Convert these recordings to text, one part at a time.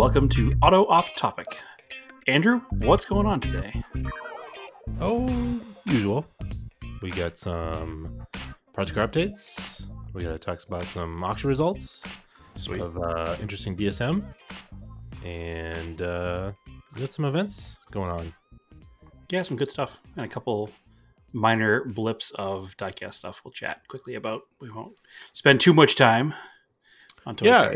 Welcome to Auto Off Topic. Andrew, what's going on today? Oh, usual. We got some project car updates. We got to talk about some auction results Sweet. of uh, interesting DSM, and uh, we got some events going on. Yeah, some good stuff and a couple minor blips of diecast stuff we'll chat quickly about. We won't spend too much time on toy Yeah.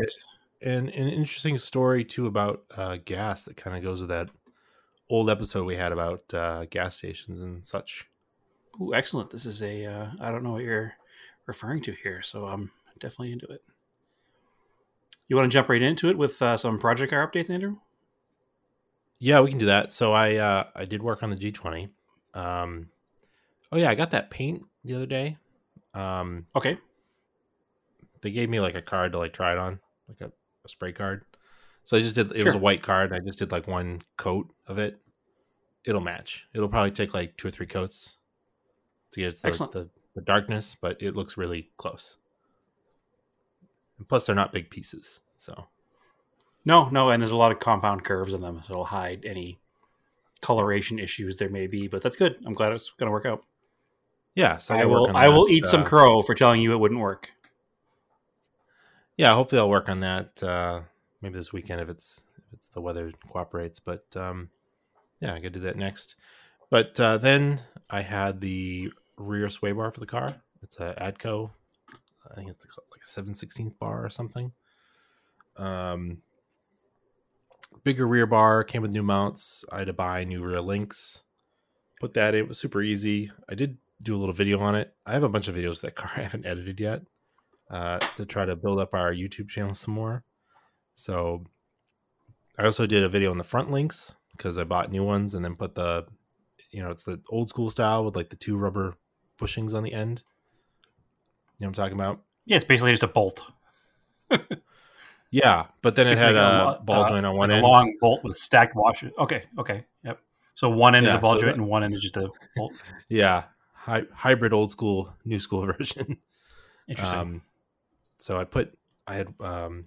And an interesting story too about uh, gas that kind of goes with that old episode we had about uh, gas stations and such. Ooh, excellent. This is a uh, I don't know what you're referring to here, so I'm definitely into it. You want to jump right into it with uh, some project car updates, Andrew? Yeah, we can do that. So I uh, I did work on the G20. Um, oh yeah, I got that paint the other day. Um, Okay. they gave me like a card to like try it on, like a, a spray card. So I just did. It Sure. was a white card. I just did like one coat of it. It'll match. It'll probably take like two or three coats to get Excellent. the, the darkness, but it looks really close. And plus, they're not big pieces, so No, no, and there's a lot of compound curves in them, so it'll hide any coloration issues there may be. But that's good. I'm glad it's going to work out. yeah. So I will. I will eat some uh, crow for telling you it wouldn't work. Yeah hopefully i'll work on that uh maybe this weekend if it's if it's the weather cooperates but um yeah i could do that next. But uh then i had the rear sway bar for the car. It's a Addco i think it's like a 7 16th bar or something. Um bigger rear bar came with new mounts. I had to buy new rear links. Put that in. It was super easy. I did do a little video on it. I have a bunch of videos of that car i haven't edited yet uh, to try to build up our YouTube channel some more. So I also did a video on the front links because I bought new ones and then put the, you know, it's the old school style with like the two rubber bushings on the end. You know what I'm talking about? Yeah, it's basically just a bolt. Yeah, but then it had like a, lo- ball uh, joint on one like end. a long bolt with stacked washers. Okay, okay, yep. So one end is a ball so joint that- and one end is just a bolt. Yeah, hy- hybrid old school, new school version. Interesting. Um, so I put I had um,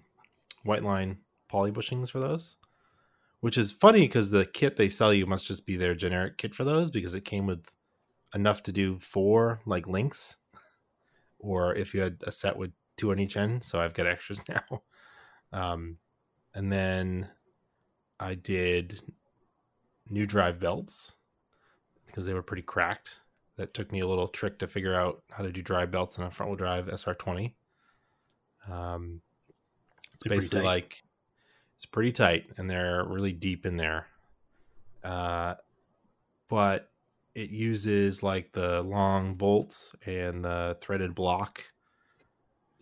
Whiteline poly bushings for those, which is funny because the kit they sell you must just be their generic kit for those because it came with enough to do four like links, or if you had a set with two on each end. So I've got extras now. Um, and then I did new drive belts because they were pretty cracked. That took me a little trick to figure out how to do drive belts in a front wheel drive SR20. Um, it's They're basically like it's pretty tight and they're really deep in there. Uh, but it uses like the long bolts and the threaded block,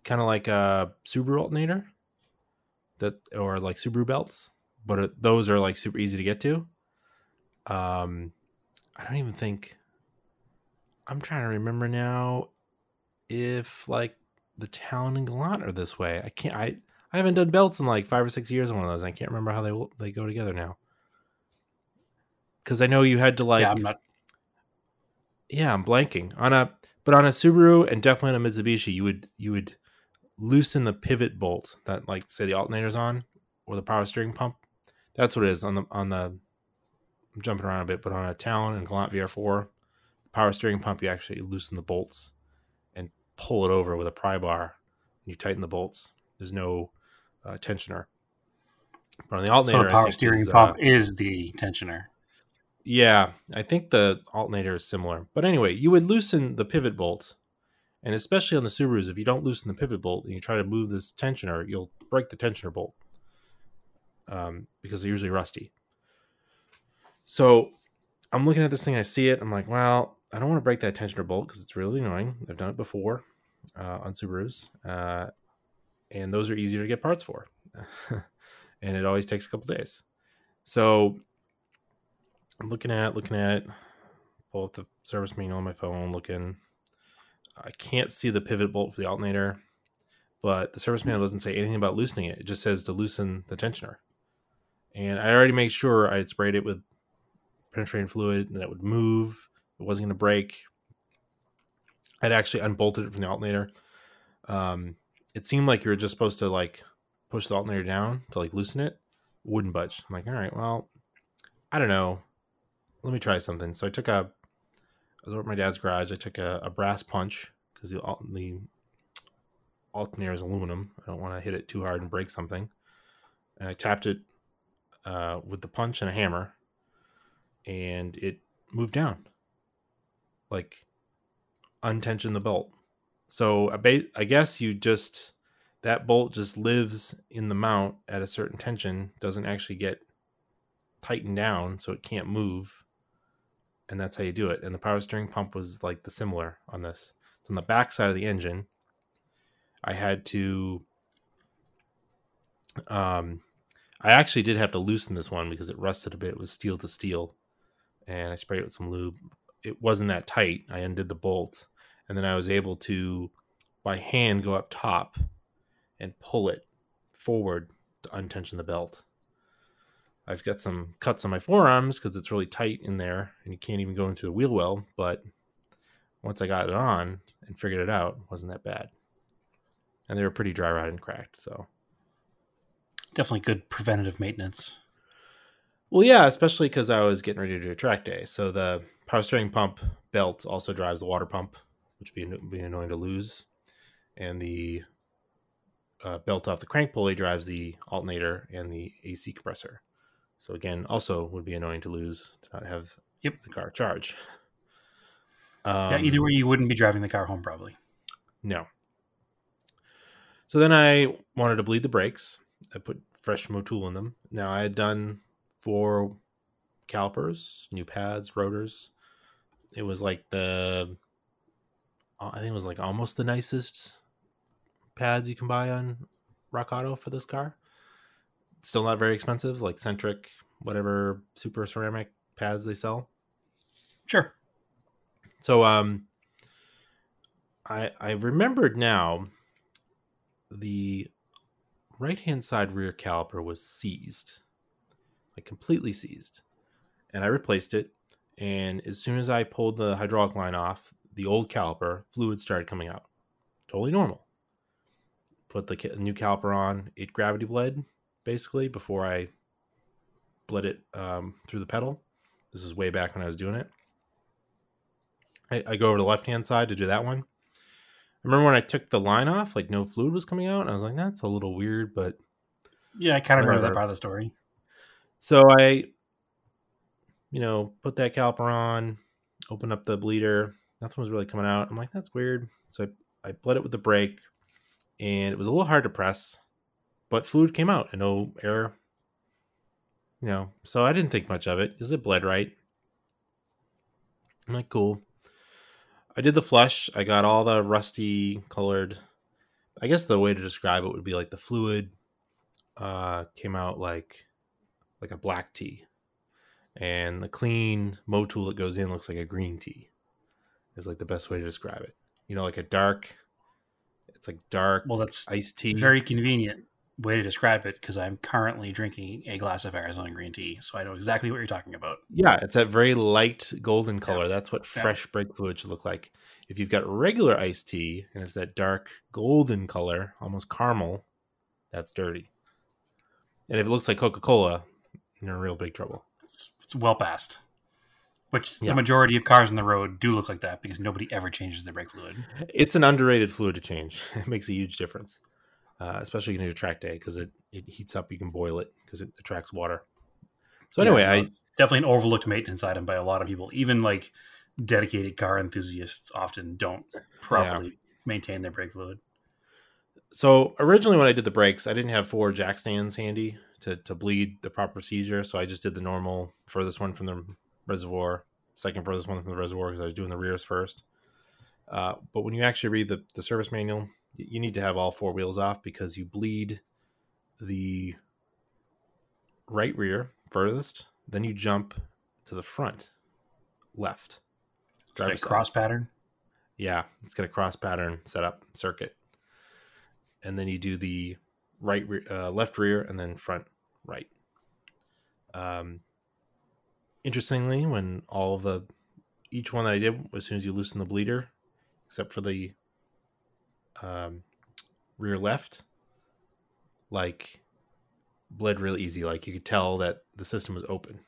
kind of like a Subaru alternator, that or like Subaru belts, but it, those are like super easy to get to. Um, I don't even think I'm trying to remember now if like the Talon and Galant are this way. I can't. I I haven't done belts in like five or six years on one of those. I can't remember how they they go together now. Because I know you had to like yeah, I'm not. yeah, I'm blanking on a but on a Subaru and definitely on a Mitsubishi, you would you would loosen the pivot bolt that like say the alternator's on or the power steering pump. That's what it is on the on the. I'm jumping around a bit, but on a Talon and Galant VR4 power steering pump, you actually loosen the bolts pull it over with a pry bar. And you tighten the bolts. There's no uh, tensioner. But on the So alternator, the power steering is, uh, pump is the tensioner. yeah, I think the alternator is similar. But anyway, you would loosen the pivot bolt. And especially on the Subarus, if you don't loosen the pivot bolt and you try to move this tensioner, you'll break the tensioner bolt um, because they're usually rusty. So I'm looking at this thing, I see it. I'm like, well, I don't want to break that tensioner bolt because it's really annoying. I've done it before uh, on Subarus. Uh, and those are easier to get parts for. and it always takes a couple days. So I'm looking at looking at it. Pull up the service manual on my phone, looking. I can't see the pivot bolt for the alternator, but the service manual doesn't say anything about loosening it. It just says to loosen the tensioner. And I already made sure I had sprayed it with penetrating fluid and it would move. It wasn't going to break. I'd actually unbolted it from the alternator. Um, it seemed like you were just supposed to like push the alternator down to like loosen it, wouldn't budge. I'm like, all right, well, I don't know. Let me try something. So I took a, I was over at my dad's garage. I took a, a brass punch because the, the alternator is aluminum. I don't want to hit it too hard and break something. And I tapped it uh, with the punch and a hammer, and it moved down. Like untension the bolt. So I, guess you just that bolt just lives in the mount at a certain tension, doesn't actually get tightened down, so it can't move. And that's how you do it. And the power steering pump was like the similar on this. It's on the back side of the engine. I had to um I actually did have to loosen this one because it rusted a bit. It was steel to steel. And I sprayed it with some lube. It wasn't that tight. I undid the bolt. And then I was able to by hand go up top and pull it forward to untension the belt. I've got some cuts on my forearms because it's really tight in there and you can't even go into the wheel well. But once I got it on and figured it out, it wasn't that bad. And they were pretty dry rotted and cracked. So Definitely good preventative maintenance. Well, yeah, especially because I was getting ready to do a track day. So the power steering pump belt also drives the water pump, which would be, be annoying to lose. And the uh, belt off the crank pulley drives the alternator and the AC compressor. So again, also would be annoying to lose to not have yep. the car charge. Um, yeah, either way, you wouldn't be driving the car home probably. No. So then I wanted to bleed the brakes. I put fresh Motul in them. Now I had done four calipers, new pads, rotors. It was like the, I think it was like almost the nicest pads you can buy on RockAuto for this car. Still not very expensive, like Centric, whatever super ceramic pads they sell. Sure. So um I I remembered now the right hand side rear caliper was seized. Like completely seized. And I replaced it and as soon as I pulled the hydraulic line off, the old caliper fluid started coming out. Totally normal put the new caliper on. It gravity bled basically before I bled it um, through the pedal. This is way back when I was doing it. I, I go over to the left hand side to do that one. I remember when I took the line off, like no fluid was coming out. I was like, that's a little weird, but yeah, I kind of remember that part of the story. So I, you know, put that caliper on, open up the bleeder. Nothing was really coming out. I'm like, that's weird. So I, I bled it with the brake, and it was a little hard to press, but fluid came out and no air. You know, so I didn't think much of it because it bled right. I'm like, cool. I did the flush. I got all the rusty colored. I guess the way to describe it would be like the fluid uh, came out like like a black tea, and the clean Motul that goes in looks like a green tea. Is like the best way to describe it. You know, like a dark it's like dark. Well, that's iced tea. Very convenient way to describe it because I'm currently drinking a glass of Arizona green tea, so I know exactly what you're talking about. Yeah, it's that very light golden color. Yeah. That's what fresh yeah. brake fluid should look like. If you've got regular iced tea and it's that dark golden color, almost caramel, that's dirty. And if it looks like Coca Cola, you're in real big trouble. It's, well past. Which yeah. the majority of cars on the road do look like that because nobody ever changes their brake fluid. It's an underrated fluid to change. It makes a huge difference, uh, especially do a track day because it, it heats up. You can boil it because it attracts water. So anyway, yeah, I definitely an overlooked maintenance item by a lot of people. Even like dedicated car enthusiasts often don't properly yeah. maintain their brake fluid. So originally, when I did the brakes, I didn't have four jack stands handy to to bleed the proper procedure. So I just did the normal furthest one from the reservoir, second furthest one from the reservoir because I was doing the rears first. Uh, but when you actually read the, the service manual, you need to have all four wheels off because you bleed the right rear furthest, then you jump to the front left. Like cross pattern? Yeah, it's got a cross pattern setup circuit. And then you do the right uh, left rear and then front right. Um, interestingly, when all the each one that I did, as soon as you loosen the bleeder, except for the um, rear left, like bled really easy. Like you could tell that the system was open.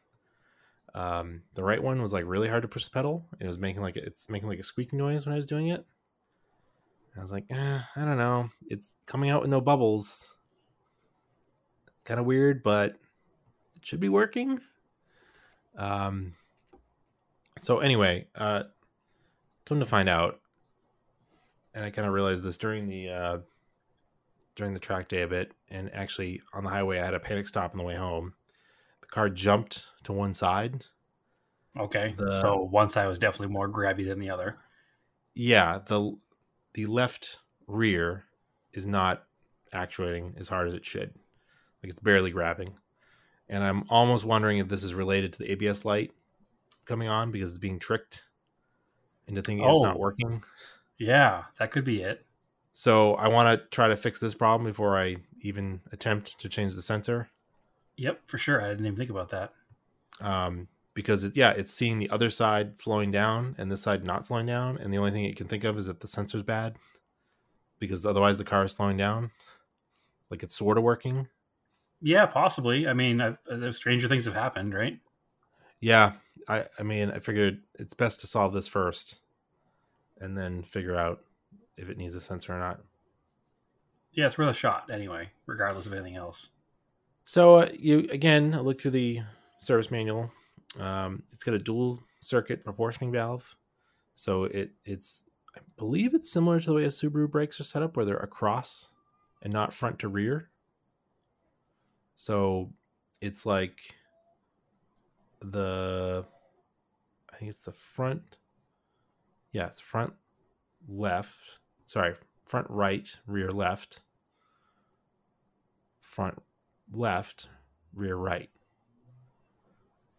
Um, the right one was like really hard to push the pedal. It was making like it's making like a squeaking noise when I was doing it. I was like, eh, I don't know. It's coming out with no bubbles. Kind of weird, but it should be working. Um. So anyway, uh, come to find out, and I kind of realized this during the uh, during the track day a bit, and actually on the highway, I had a panic stop on the way home. The car jumped to one side. Okay, The- so one side was definitely more grabby than the other. Yeah, the the left rear is not actuating as hard as it should. Like it's barely grabbing. And I'm almost wondering if this is related to the ABS light coming on because it's being tricked into thinking it's Oh. not working. Yeah, that could be it. So I want to try to fix this problem before I even attempt to change the sensor. Yep, for sure. I didn't even think about that. Um, because it, yeah, it's seeing the other side slowing down and this side not slowing down, and the only thing it can think of is that the sensor's bad, because otherwise the car is slowing down. Like it's sort of working. Yeah, possibly. I mean, I've, uh, stranger things have happened, right? Yeah, I I mean I figured it's best to solve this first, and then figure out if it needs a sensor or not. Yeah, it's worth a shot anyway, regardless of anything else. So uh, you again I looked through the service manual. Um, it's got a dual circuit proportioning valve, so it it's I believe it's similar to the way a Subaru brakes are set up, where they're across and not front to rear. So it's like the I think it's the front. Yeah, it's front left. Sorry, front right, rear left. Front left, rear right.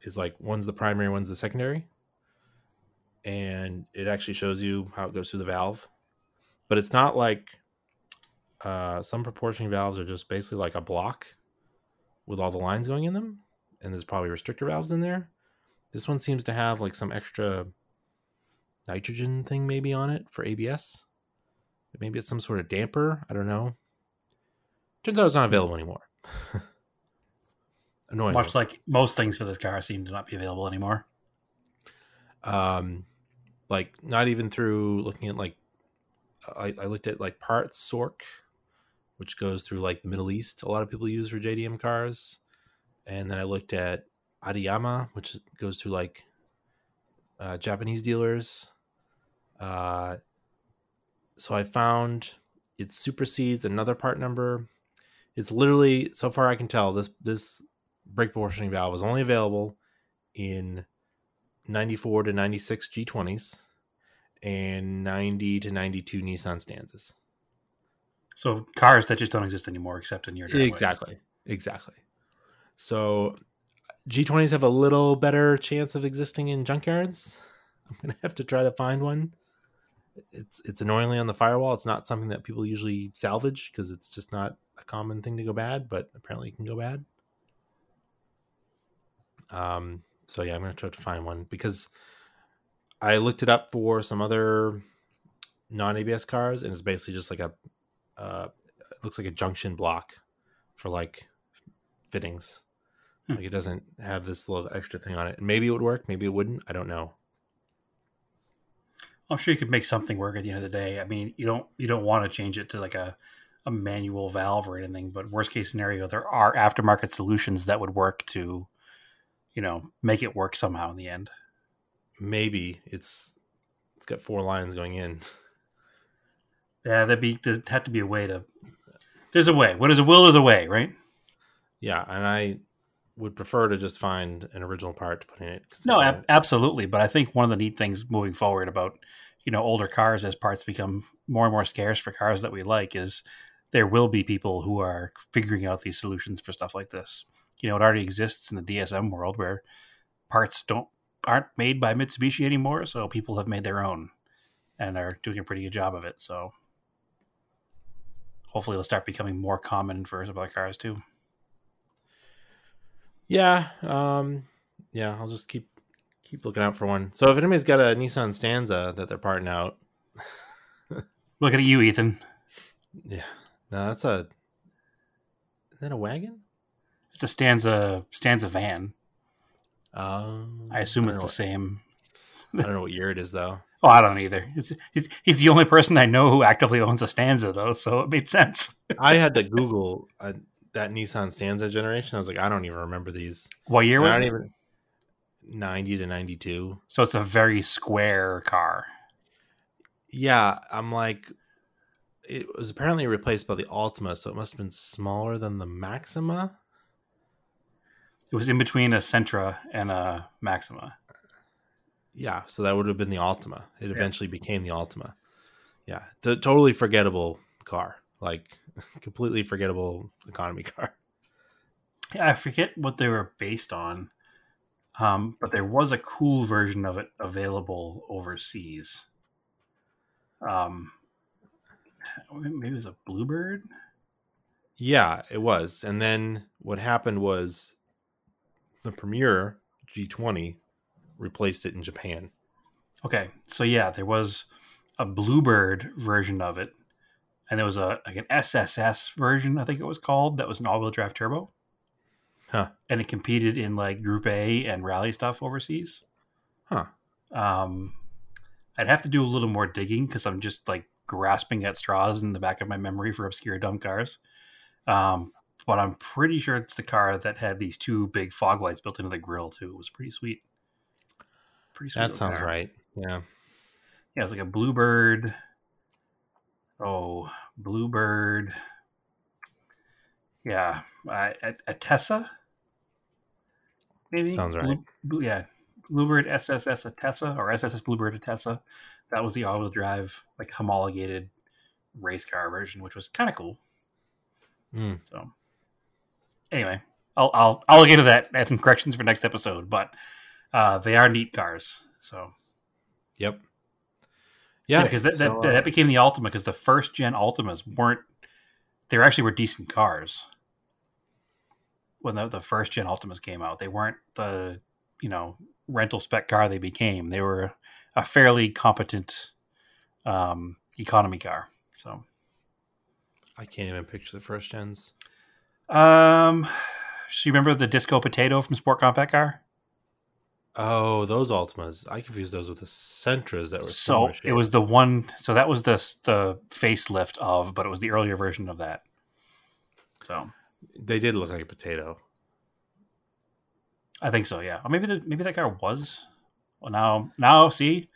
Is like one's the primary, one's the secondary. And it actually shows you how it goes through the valve. But it's not like uh, some proportioning valves are just basically like a block with all the lines going in them. And there's probably restrictor valves in there. This one seems to have like some extra nitrogen thing maybe on it for ABS. Maybe it's some sort of damper. I don't know. Turns out it's not available anymore. Annoying. Much like most things for this car seem to not be available anymore. um like not even through looking at like I, I looked at like Partsouq which goes through like the middle east a lot of people use for jdm cars. And then i looked at Amayama which goes through like uh, japanese dealers. Uh so i found it supersedes another part number. It's literally so far i can tell this this brake proportioning valve is only available in 94 to 96 G20s and 90 to 92 Nissan Stanzas. So cars that just don't exist anymore, except in your driveway. Exactly. Exactly. So G20s have a little better chance of existing in junkyards. I'm to have to try to find one. It's it's annoyingly on the firewall. It's not something that people usually salvage because it's just not a common thing to go bad, but apparently it can go bad. Um so yeah, I'm to try to find one because I looked it up for some other non ABS cars, and it's basically just like a, uh, it looks like a junction block for like fittings. Hmm. Like it doesn't have this little extra thing on it. And maybe it would work, maybe it wouldn't. I don't know. I'm sure you could make something work at the end of the day. I mean, you don't you don't want to change it to like a a manual valve or anything, but worst case scenario, there are aftermarket solutions that would work to, you know, make it work somehow in the end. Maybe it's it's got four lines going in. Yeah, that'd be there'd have to be a way to. There's a way. What is a will is a way, right? Yeah, and I would prefer to just find an original part to put in it. No, ab- absolutely. But I think one of the neat things moving forward about you know older cars as parts become more and more scarce for cars that we like is there will be people who are figuring out these solutions for stuff like this. You know, it already exists in the DSM world where parts don't aren't made by Mitsubishi anymore, so people have made their own and are doing a pretty good job of it. So hopefully it'll start becoming more common for some other cars too. Yeah, um, yeah. I'll just keep keep looking out for one. So if anybody's got a Nissan Stanza that they're parting out, Looking at you, Ethan. yeah, no, that's a is that a wagon? It's a Stanza Stanza van. Um, I assume it's don't the same. I don't know what year it is though. Oh, I don't either. It's, he's, he's the only person I know who actively owns a Stanza, though, so it made sense. I had to Google uh, that Nissan Stanza generation. I was like, I don't even remember these. What year And I was don't it? even ninety to ninety two. So it's a very square car. Yeah, I'm like, it was apparently replaced by the Altima, so it must have been smaller than the Maxima. It was in between a Sentra and a Maxima. Yeah, so that would have been the Altima. It eventually became the Altima. Yeah, it's a totally forgettable car, like completely forgettable economy car. Yeah, I forget what they were based on, um, but there was a cool version of it available overseas. Um, maybe it was a Bluebird. Yeah, it was. And then what happened was the Primera G20 replaced it in Japan. Okay, so yeah, there was a Bluebird version of it, and there was a like an SSS version, I think it was called, that was an all-wheel drive turbo. Huh. And it competed in like Group A and rally stuff overseas. Huh. Um, I'd have to do a little more digging because I'm just like grasping at straws in the back of my memory for obscure dumb cars. Um, but I'm pretty sure it's the car that had these two big fog lights built into the grill too. It was pretty sweet. Pretty sweet. That sounds car. right. Yeah. Yeah, it was like a bluebird. Oh, bluebird. Yeah, I, a, ATTESA. Maybe Sounds right. Blue- blue- yeah, bluebird SSS ATTESA or SSS bluebird ATTESA. That was the all-wheel drive, like homologated race car version, which was kind of cool. Mm. So, anyway, I'll I'll I'll get to that. I have some corrections for next episode, but uh, they are neat cars. So Yep. Yeah, because that, that, so, uh, that became the Altima because the first gen Altimas weren't they actually were decent cars when the, the first gen Altimas came out. They weren't the you know rental spec car they became. They were a fairly competent um, economy car. So I can't even picture the first gens. um, so you remember the Disco Potato from Sport Compact Car? Oh, those Altimas. I confused those with the Sentras that were So it was the one. So that was the the facelift of, but it was the earlier version of that. So They did look like a potato. I think so. Yeah, or maybe the, maybe that car was. Well, now now see,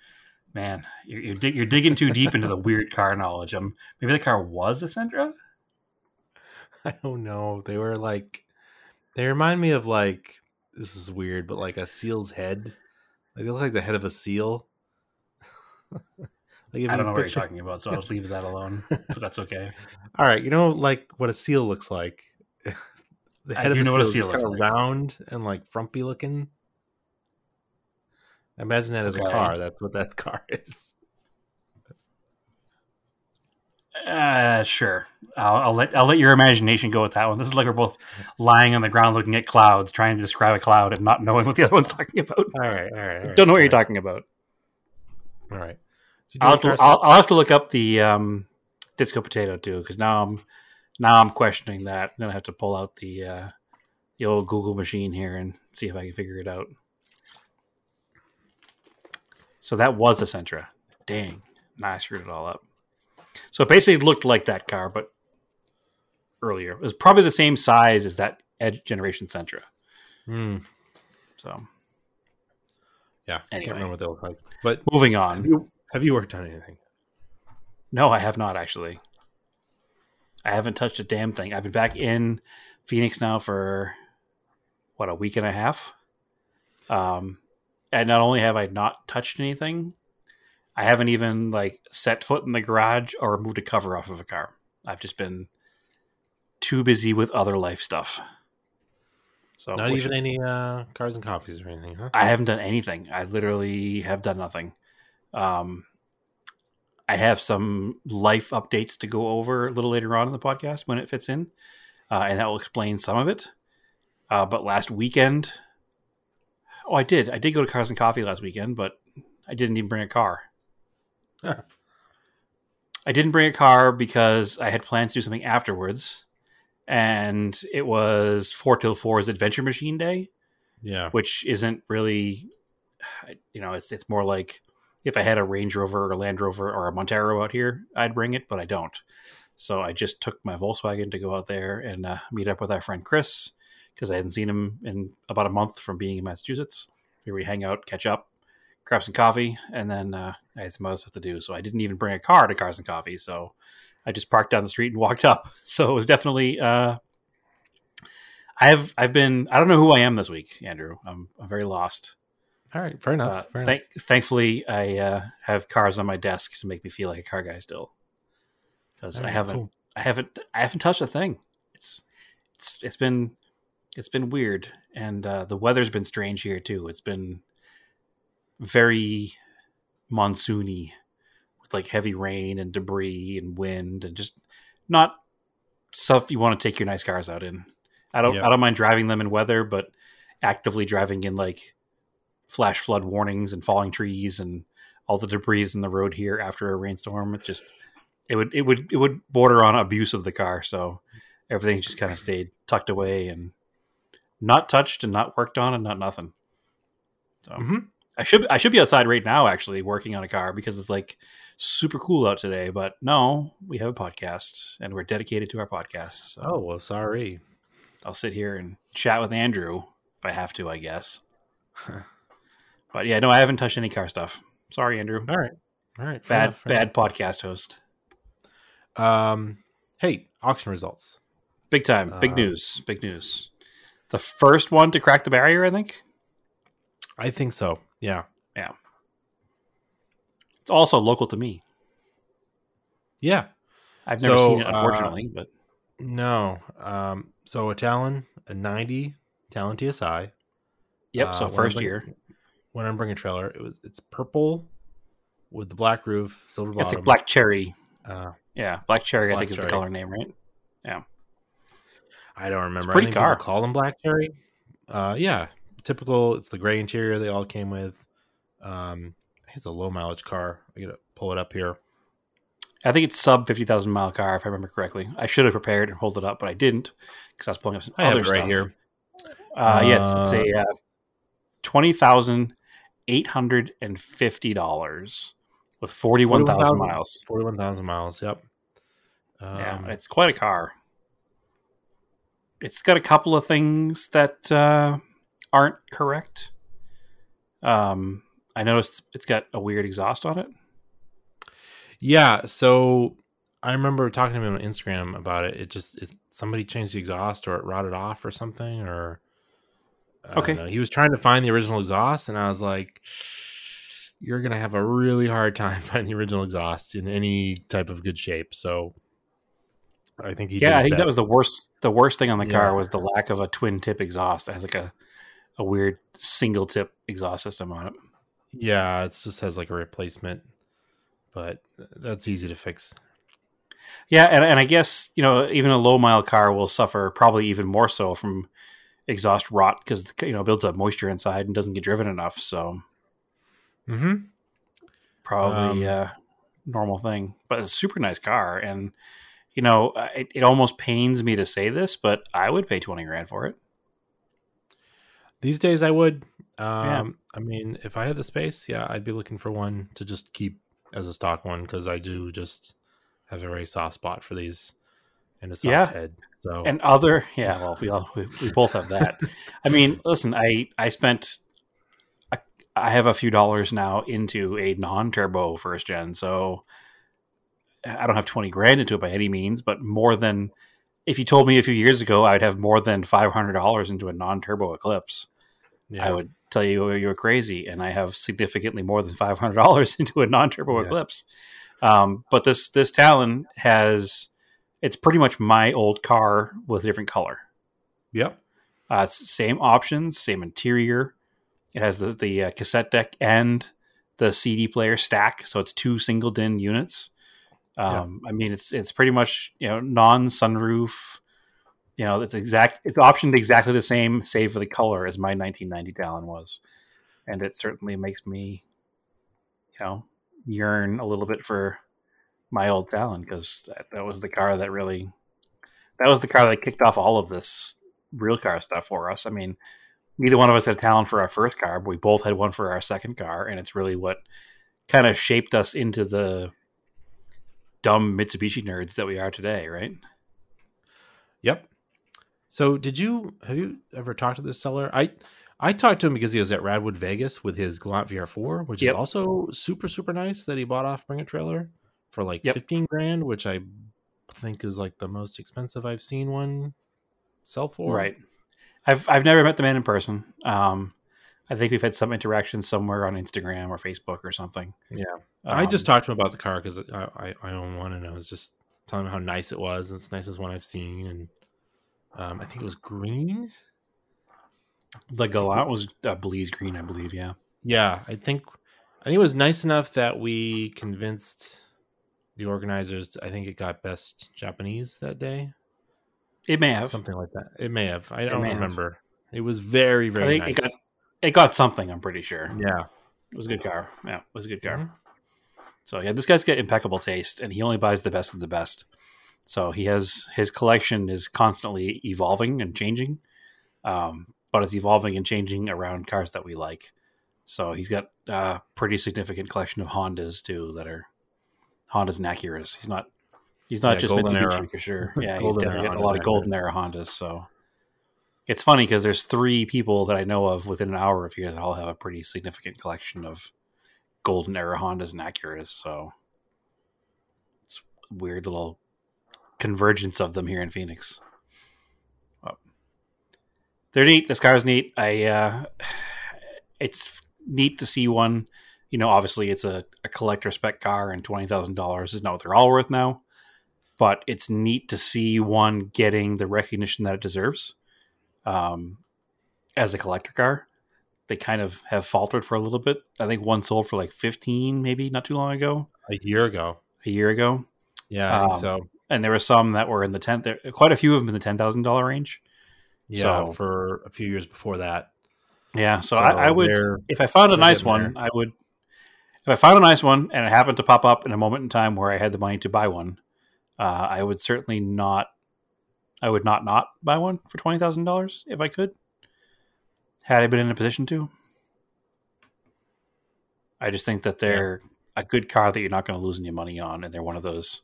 man, you're you're, dig, you're digging too deep into the weird car knowledge. Um, maybe the car was a Sentra. I don't know. They were like they remind me of like this is weird, but like a seal's head. Like they look like the head of a seal. like if I you don't know what you're talking about, so I'll just leave that alone. But that's okay. All right, you know like what a seal looks like. the I head do of a what a seal, seal is kind of like. round and like frumpy looking. Imagine that as a car. That's what that car is. Uh, sure. I'll, I'll let I'll let your imagination go with that one. This is like we're both lying on the ground looking at clouds, trying to describe a cloud and not knowing what the other one's talking about. All right, all right. all right, Don't know what all you're talking about. All right. I'll have, to, I'll, I'll have to look up the um, disco potato too, because now I'm now I'm questioning that. I'm gonna have to pull out the uh, the old Google machine here and see if I can figure it out. So that was a Sentra. Dang, nah, I screwed it all up. So it basically looked like that car, but earlier. It was probably the same size as that Edge Generation Sentra. Hmm. So Yeah, I Anyway. can't remember what they look like. But moving have on. you, have you worked on anything? No, I have not actually. I haven't touched a damn thing. I've been back in Phoenix now for what a week and a half. Um, and not only have I not touched anything, I haven't even like set foot in the garage or moved a cover off of a car. I've just been too busy with other life stuff. So Not even any uh, cars and coffees or anything, huh? I haven't done anything. I literally have done nothing. Um, I have some life updates to go over a little later on in the podcast when it fits in, uh, and that will explain some of it. Uh, but last weekend, oh, I did. I did go to Cars and Coffee last weekend, but I didn't even bring a car. I didn't bring a car because I had plans to do something afterwards, and it was four till four's Adventure Machine Day, Yeah. which isn't really, you know, it's it's more like if I had a Range Rover or a Land Rover or a Montero out here, I'd bring it, but I don't. So I just took my Volkswagen to go out there and uh, meet up with our friend Chris because I hadn't seen him in about a month from being in Massachusetts. Here We hang out, catch up, grab some coffee, and then uh, I had some other stuff to do. So I didn't even bring a car to Cars and Coffee. So I just parked down the street and walked up. So it was definitely. Uh, I have I've been I don't know who I am this week, Andrew. I'm I'm very lost. All right. Fair enough. Uh, fair enough. thankfully, I uh, have cars on my desk to make me feel like a car guy still, because I haven't cool. I haven't I haven't touched a thing. It's it's it's been it's been weird, and uh, the weather's been strange here too. It's been very monsoony with like heavy rain and debris and wind and just not stuff you want to take your nice cars out in. I don't Yeah. I don't mind driving them in weather, but actively driving in like flash flood warnings and falling trees and all the debris in the road here after a rainstorm. It just it would it would it would border on abuse of the car. So everything just kind of stayed tucked away and not touched and not worked on and not nothing. So Mhm. I should I should be outside right now actually working on a car because it's like super cool out today. But no, we have a podcast and we're dedicated to our podcast. So Oh well, sorry. I'll sit here and chat with Andrew if I have to, I guess. but yeah, no, I haven't touched any car stuff. Sorry, Andrew. All right. All right. Bad enough, bad podcast host. Um. Hey, auction results. Big time. Big Um, news. Big news. The first one to crack the barrier, I think. I think so. Yeah. Yeah. It's also local to me. Yeah. I've never So, seen it, uh, unfortunately, but No. Um. So a Talon, a ninety Talon TSI. yep. so uh, when first year, When I'm bringing a trailer, it was it's purple with the black roof, silver it's bottom. like black cherry. Uh, Yeah, black cherry. I Black think is the color name, right? Yeah. I don't remember. pretty I think car. call them black cherry. Uh, yeah, typical. It's the gray interior they all came with. Um, it's a low mileage car. I gotta pull it up here. I think it's sub fifty thousand mile car, if I remember correctly. I should have prepared and pulled it up, but I didn't because I was pulling up some I other it right stuff. here. Uh, yeah, it's, it's Uh, a uh, twenty thousand eight hundred and fifty dollars with forty one thousand 41,000 miles. Forty-one thousand miles. Yep. Um, yeah, it's quite a car. It's got a couple of things that uh, aren't correct. Um, I noticed it's got a weird exhaust on it. yeah. So I remember talking to him on Instagram about it. It just it, somebody changed the exhaust or it rotted off or something or. I Okay. know. He was trying to find the original exhaust, and I was like, "You're gonna have a really hard time finding the original exhaust in any type of good shape." So, I think he. did yeah, I think that was the worst. The worst thing on the Yeah. car was the lack of a twin tip exhaust. It has like a a weird single tip exhaust system on it. Yeah, it just has like a replacement, but that's easy to fix. Yeah, and, and I guess you know even a low mile car will suffer probably even more so from exhaust rot because you know it builds up moisture inside and doesn't get driven enough. So Mm-hmm. probably Um, uh, normal thing. But it's a super nice car, and you know it, it almost pains me to say this, but I would pay twenty grand for it. These days, I would. Um, Yeah. I mean, if I had the space, yeah, I'd be looking for one to just keep as a stock one because I do just have a very soft spot for these and a soft Yeah. head. So And other, yeah, well, we all we, we both have that. I mean, listen, I I spent. I- I have a few dollars now into a non-turbo first gen, so I don't have twenty grand into it by any means, but more than if you told me a few years ago I'd have more than five hundred dollars into a non-turbo Eclipse, yeah. I would tell you you were crazy, and I have significantly more than five hundred dollars into a non-turbo Yeah. Eclipse. Um, but this this Talon has it's pretty much my old car with a different color. Yep. Uh, it's same options, same interior. It has the the uh, cassette deck and the CD player stack, so it's two single din units. Um, I mean, it's it's pretty much you know non sunroof. You know, it's exact. It's optioned exactly the same, save for the color, as my 1990 Talon was, and it certainly makes me, you know, yearn a little bit for my old Talon because that, that was the car that really that was the car that kicked off all of this real car stuff for us. I mean, neither one of us had talent for our first car, but we both had one for our second car, and it's really what kind of shaped us into the dumb Mitsubishi nerds that we are today, right? So, did you have you ever talked to this seller? I I talked to him because he was at Radwood Vegas with his Galant VR4, which Yep. is also super super nice that he bought off Bring a Trailer for like Yep. 15 grand, which I think is like the most expensive I've seen one sell for. Right. I've I've never met the man in person. Um, I think we've had some interaction somewhere on Instagram or Facebook or something. Yeah. I just Um, talked to him about the car because I, I, I own one and I was just telling him how nice it was. It's the nicest one I've seen. And um, I think it was green. the Galant was uh, Belize green, I believe. Yeah. Yeah, I think I think it was nice enough that we convinced the organizers. I think it got best Japanese that day, It may have. something like that. It may have. I don't may have. remember. It was very I very think nice. it got it got something. I'm pretty sure. yeah, It was a good car. Yeah, it was a good car. Mhm. So yeah, this guy's got impeccable taste, and he only buys the best of the best. So he has his collection is constantly evolving and changing, um, but it's evolving and changing around cars that we like. So he's got a pretty significant collection of Hondas too that are Hondas and Acuras. He's not he's not Yeah, just Mitsubishi era. for sure. Yeah, he's definitely got a lot of golden era Hondas. So it's funny because there's three people that I know of within an hour of here that all have a pretty significant collection of golden era Hondas and Acuras. So it's a weird little convergence of them here in Phoenix. Well, they're neat. This car's neat. I uh, it's neat to see one. You know, obviously it's a, a collector spec car, and twenty thousand dollars is not what they're all worth now. But it's neat to see one getting the recognition that it deserves um, as a collector car. They kind of have faltered for a little bit. I think one sold for like fifteen, maybe not too long ago, a year ago. a year ago, Yeah, I think Um, so. And there were some that were in the ten. There, quite a few of them in the ten thousand dollar range. Yeah, so- for a few years before that. Yeah, so, I, I would if I found a nice one, I would. If I found a nice one and it happened to pop up in a moment in time where I had the money to buy one, uh, I would certainly not. I would not not buy one for twenty thousand dollars if I could. Had I been in a position to. I just think that they're a good car that you're not going to lose any money on, and they're one of those,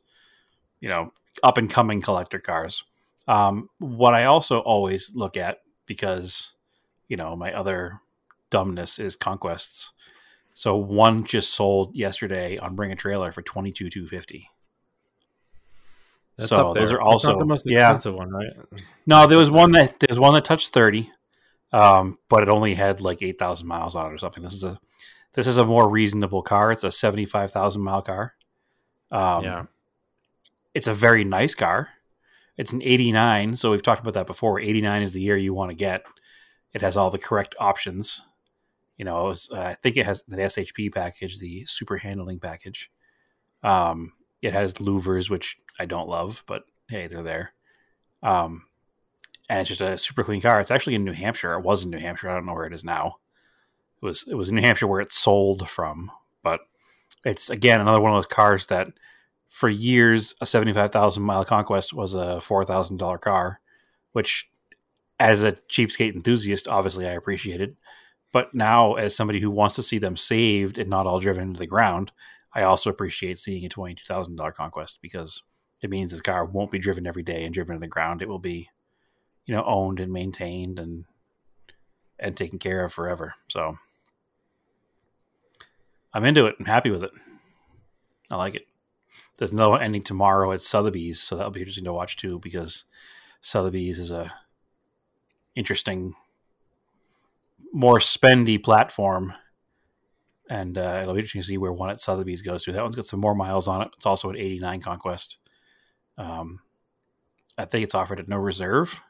you know, up and coming collector cars. Um, what I also always look at because, you know, my other dumbness is conquests. So one just sold yesterday on Bring a Trailer for twenty two two fifty. That's so those are also the most yeah. expensive one, right? No, there was one that there's one that touched thirty, um, but it only had like eight thousand miles on it or something. This is a this is a more reasonable car. It's a seventy five thousand mile car. Um, yeah, it's a very nice car. It's an 89, so we've talked about that before. 89 is the year you want to get. It has all the correct options. You know, was, uh, I think it has the SHP package, the super handling package. Um, it has louvers, which I don't love, but hey, they're there. Um, and it's just a super clean car. It's actually in New Hampshire. It was in New Hampshire. I don't know where it is now. It was it was in New Hampshire where it sold from, but it's again another one of those cars that for years a 75,000 mile conquest was a $4,000 car, which as a cheapskate enthusiast, obviously I appreciated. But now as somebody who wants to see them saved and not all driven into the ground, I also appreciate seeing a $22,000 conquest because it means this car won't be driven every day and driven to the ground. It will be, you know, owned and maintained and and taken care of forever. So I'm into it. I'm happy with it. I like it. There's another one ending tomorrow at Sotheby's, so that'll be interesting to watch too because Sotheby's is a interesting, more spendy platform, and uh, it'll be interesting to see where one at Sotheby's goes to. That one's got some more miles on it. It's also an 89 Conquest. Um, I think it's offered at no reserve,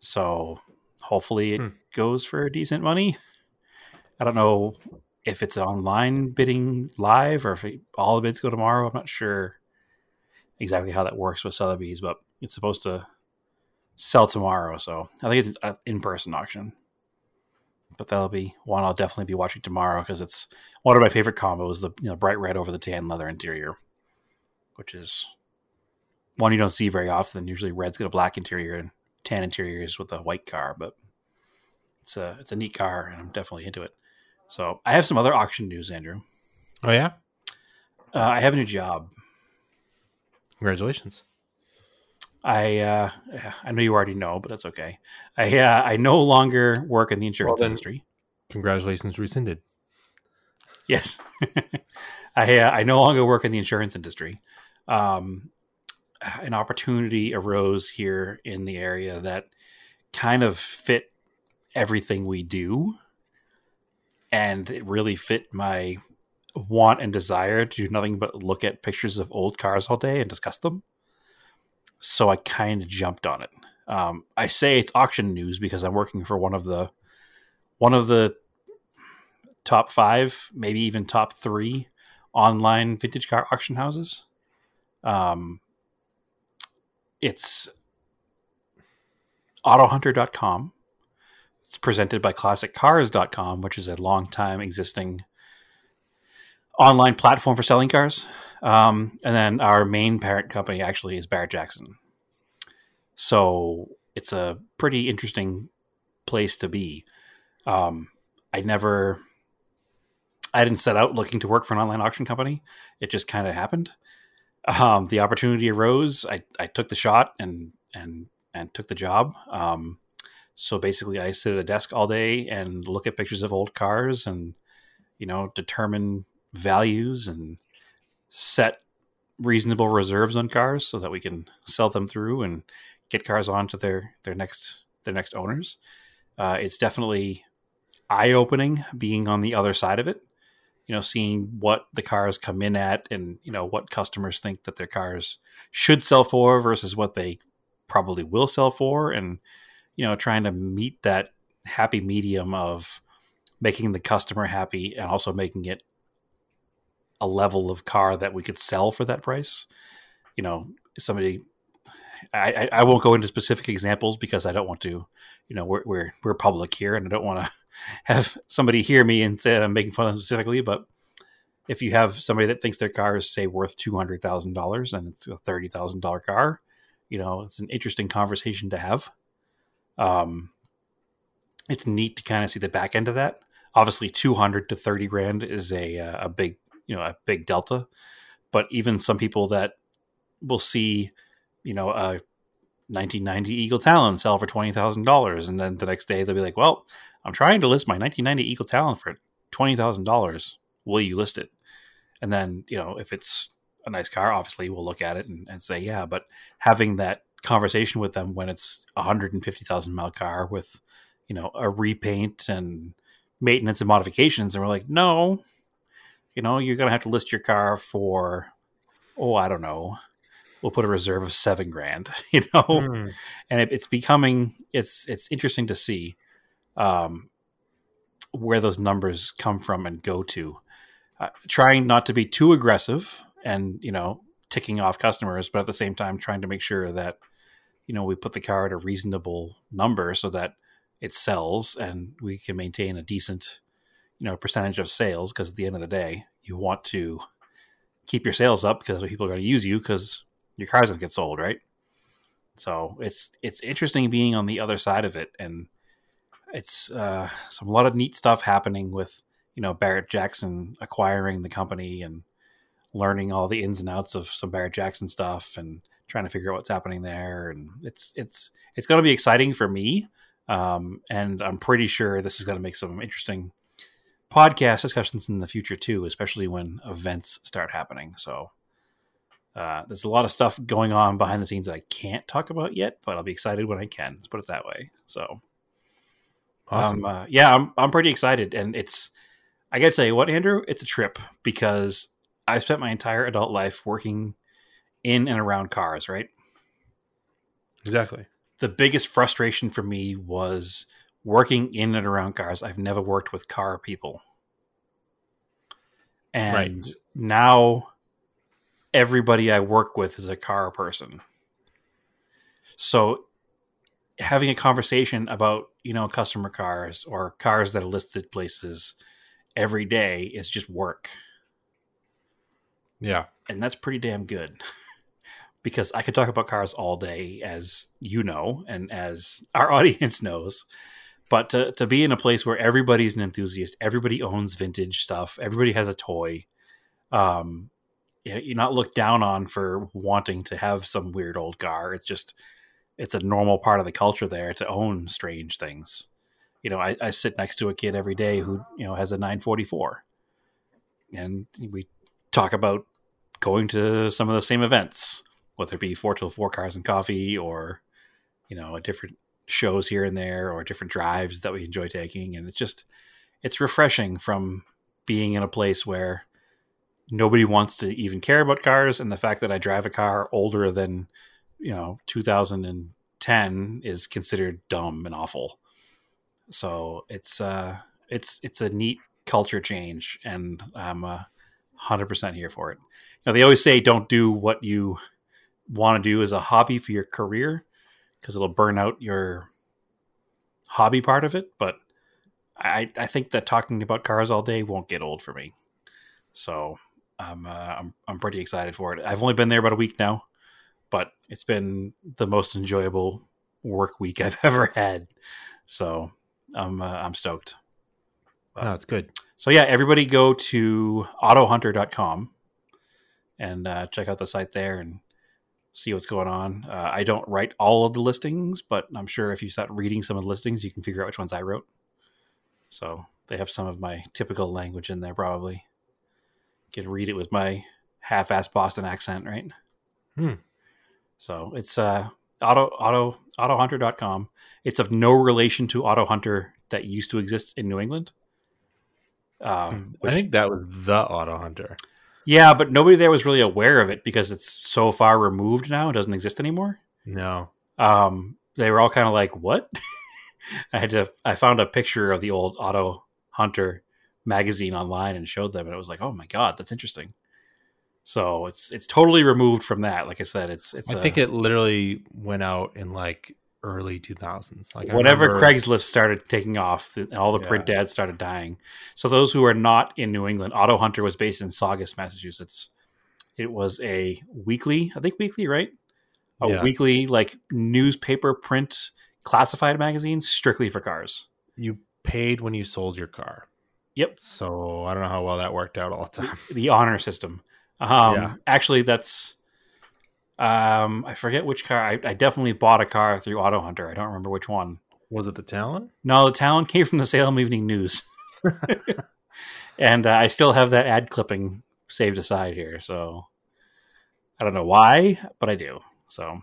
so hopefully it Hmm. goes for decent money. I don't know if it's online bidding live or if it, all the bids go tomorrow. I'm not sure exactly how that works with Sotheby's, but it's supposed to sell tomorrow. So I think it's an in person auction. But that'll be one I'll definitely be watching tomorrow because it's one of my favorite combos the you know, bright red over the tan leather interior, which is one you don't see very often. Usually, red's got a black interior and tan interiors with a white car, but it's a it's a neat car, and I'm definitely into it. So I have some other auction news, Andrew. Oh yeah, uh, I have a new job. Congratulations. I uh, I know you already know, but that's okay. I uh, I no longer work in the insurance well, industry. Congratulations, rescinded. Yes, I uh, I no longer work in the insurance industry. Um, an opportunity arose here in the area that kind of fit everything we do, and it really fit my want and desire to do nothing but look at pictures of old cars all day and discuss them. So I kind of jumped on it. Um, I say it's auction news because I'm working for one of the one of the top five, maybe even top three online vintage car auction houses. Um, it's autohunter.com. It's presented by classiccars.com, which is a long time existing online platform for selling cars. Um, and then our main parent company actually is Barrett Jackson. So it's a pretty interesting place to be. Um, I never I didn't set out looking to work for an online auction company. It just kind of happened. Um, the opportunity arose. I, I took the shot and and and took the job. Um, so basically, I sit at a desk all day and look at pictures of old cars and you know determine values and set reasonable reserves on cars so that we can sell them through and get cars on to their their next their next owners. Uh, it's definitely eye opening being on the other side of it you know, seeing what the cars come in at and, you know, what customers think that their cars should sell for versus what they probably will sell for. And, you know, trying to meet that happy medium of making the customer happy and also making it a level of car that we could sell for that price. You know, somebody I, I, won't go into specific examples because I don't want to, you know, we're we're, we're public here, and I don't want to have somebody hear me and say I'm making fun of them specifically. But if you have somebody that thinks their car is say worth two hundred thousand dollars and it's a thirty thousand dollar car, you know, it's an interesting conversation to have. Um, it's neat to kind of see the back end of that. Obviously, two hundred to thirty grand is a uh, a big you know a big delta, but even some people that will see you know, a 1990 Eagle Talon sell for twenty thousand dollars, and then the next day they'll be like, "Well, I'm trying to list my 1990 Eagle Talon for twenty thousand dollars. Will you list it?" And then you know, if it's a nice car, obviously we'll look at it and, and say, "Yeah." But having that conversation with them when it's a hundred and fifty thousand mile car with, you know, a repaint and maintenance and modifications, and we're like, "No, you know, you're gonna have to list your car for, oh, I don't know." we'll put a reserve of seven grand, you know, mm. and it, it's becoming it's it's interesting to see um, where those numbers come from and go to. Uh, trying not to be too aggressive and you know ticking off customers, but at the same time trying to make sure that you know we put the car at a reasonable number so that it sells and we can maintain a decent you know percentage of sales because at the end of the day you want to keep your sales up because people are going to use you because your car's gonna get sold, right? So it's it's interesting being on the other side of it, and it's uh, some a lot of neat stuff happening with you know Barrett Jackson acquiring the company and learning all the ins and outs of some Barrett Jackson stuff and trying to figure out what's happening there. And it's it's it's going to be exciting for me, um, and I'm pretty sure this is going to make some interesting podcast discussions in the future too, especially when events start happening. So uh, there's a lot of stuff going on behind the scenes that I can't talk about yet, but I'll be excited when I can. Let's put it that way. So, awesome. Um, uh, yeah, I'm I'm pretty excited, and it's I gotta say, what Andrew, it's a trip because I've spent my entire adult life working in and around cars. Right. Exactly. The biggest frustration for me was working in and around cars. I've never worked with car people, and right. now everybody I work with is a car person. So having a conversation about, you know, customer cars or cars that are listed places every day is just work. Yeah. And that's pretty damn good. because I could talk about cars all day, as you know, and as our audience knows. But to, to be in a place where everybody's an enthusiast, everybody owns vintage stuff, everybody has a toy, um, you're not looked down on for wanting to have some weird old car. It's just, it's a normal part of the culture there to own strange things. You know, I, I sit next to a kid every day who, you know, has a 944 and we talk about going to some of the same events, whether it be four till four cars and coffee or, you know, different shows here and there or different drives that we enjoy taking. And it's just, it's refreshing from being in a place where nobody wants to even care about cars. And the fact that I drive a car older than, you know, 2010 is considered dumb and awful. So it's, uh, it's, it's a neat culture change and I'm, uh, 100% here for it. Know, they always say don't do what you want to do as a hobby for your career because it'll burn out your hobby part of it. But I, I think that talking about cars all day won't get old for me. So I'm, uh, I'm, I'm pretty excited for it. I've only been there about a week now, but it's been the most enjoyable work week I've ever had. So I'm, uh, I'm stoked. But, oh, it's good. So yeah, everybody go to autohunter.com and uh, check out the site there and see what's going on. Uh, I don't write all of the listings, but I'm sure if you start reading some of the listings, you can figure out which ones I wrote. So they have some of my typical language in there, probably. Can read it with my half-assed Boston accent, right? Hmm. So it's uh, auto auto autohunter.com. It's of no relation to Auto Hunter that used to exist in New England. Um, which, I think that was the Auto Hunter. Yeah, but nobody there was really aware of it because it's so far removed now; it doesn't exist anymore. No. Um, they were all kind of like, "What?" I had to. I found a picture of the old Auto Hunter magazine online and showed them, and it was like, "Oh my god, that's interesting." So it's it's totally removed from that. Like I said, it's it's. I a, think it literally went out in like early 2000s. Like whatever remember... Craigslist started taking off, and all the yeah. print ads started dying. So those who are not in New England, Auto Hunter was based in Saugus, Massachusetts. It was a weekly, I think weekly, right? A yeah. weekly like newspaper print classified magazine strictly for cars. You paid when you sold your car. Yep. So I don't know how well that worked out all the time. The, the honor system. Um, yeah. Actually, that's um, I forget which car. I, I, definitely bought a car through Auto Hunter. I don't remember which one. Was it the Talon? No, the Talon came from the Salem Evening News, and uh, I still have that ad clipping saved aside here. So I don't know why, but I do. So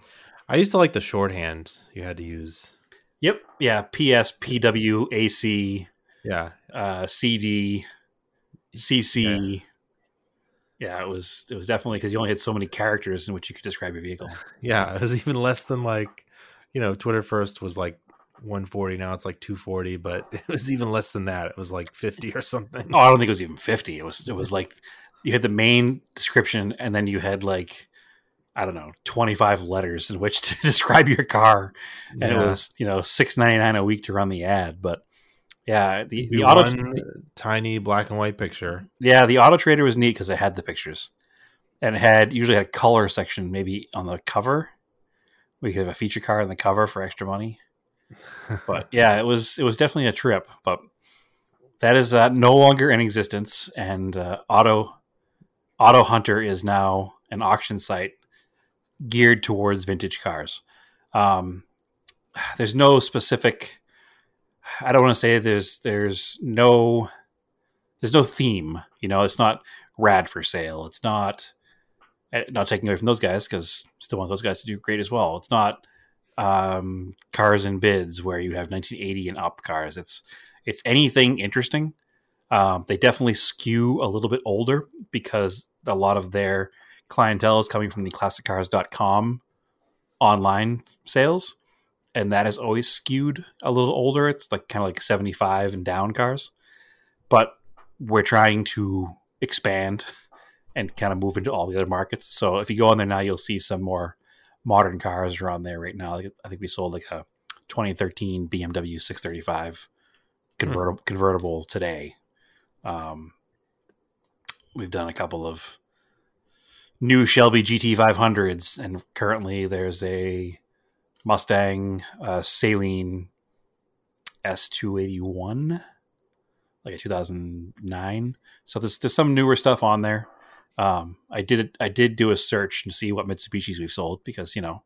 I used to like the shorthand you had to use. Yep. Yeah. PS, PW, AC. Yeah. Uh, CD, CC. Yeah yeah, it was it was definitely because you only had so many characters in which you could describe your vehicle. Yeah, it was even less than like, you know, Twitter first was like 140. Now it's like 240, but it was even less than that. It was like 50 or something. Oh, I don't think it was even 50. It was it was like you had the main description and then you had like I don't know 25 letters in which to describe your car, and yeah. it was you know 6.99 a week to run the ad, but yeah, the, the auto the, tiny black and white picture. Yeah, the auto trader was neat because it had the pictures, and it had usually had a color section maybe on the cover. We could have a feature car on the cover for extra money. but yeah, it was it was definitely a trip. But that is uh, no longer in existence, and uh, auto Auto Hunter is now an auction site geared towards vintage cars. Um, there's no specific I don't want to say there's there's no there's no theme. You know, it's not rad for sale. It's not eh, not taking away from those guys because still want those guys to do great as well. It's not um, cars and bids where you have 1980 and up cars. It's it's anything interesting. Um, they definitely skew a little bit older because a lot of their clientele is coming from the classiccars.com online sales and that is always skewed a little older. It's like kind of like 75 and down cars. But we're trying to expand and kind of move into all the other markets. So if you go on there now, you'll see some more modern cars around there right now. I think we sold like a 2013 BMW 635 convertible hmm. convertible today. Um, we've done a couple of new Shelby GT 500s, and currently there's a Mustang uh, Saleen S281, like a 2009. So there's there's some newer stuff on there. Um, I did I did do a search to see what Mitsubishis we've sold because you know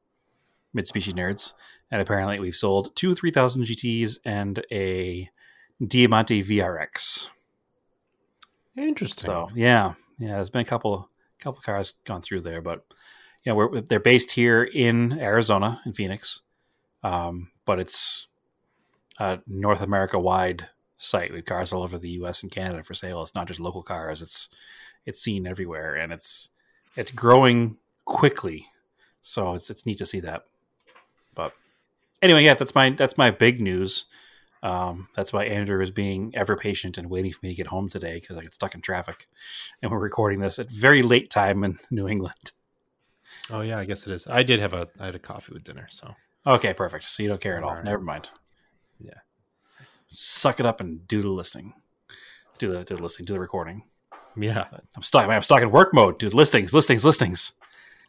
Mitsubishi nerds, and apparently we've sold two 3000 GTs and a Diamante VRX. Interesting. So yeah, yeah, there's been a couple couple cars gone through there, but you know they're based here in Arizona in Phoenix, um, but it's a North America wide site with cars all over the U.S. and Canada for sale. It's not just local cars; it's it's seen everywhere, and it's it's growing quickly. So it's it's neat to see that. But anyway, yeah, that's my that's my big news. Um, that's why Andrew is being ever patient and waiting for me to get home today because I get stuck in traffic, and we're recording this at very late time in New England. Oh yeah, I guess it is. I did have a I had a coffee with dinner, so Okay, perfect. So you don't care at all. All right. Never mind. Yeah. Suck it up and do the listening. Do the do the listening. Do the recording. yeah, I'm stuck. I'm stuck in work mode. Do the listings, listings, listings.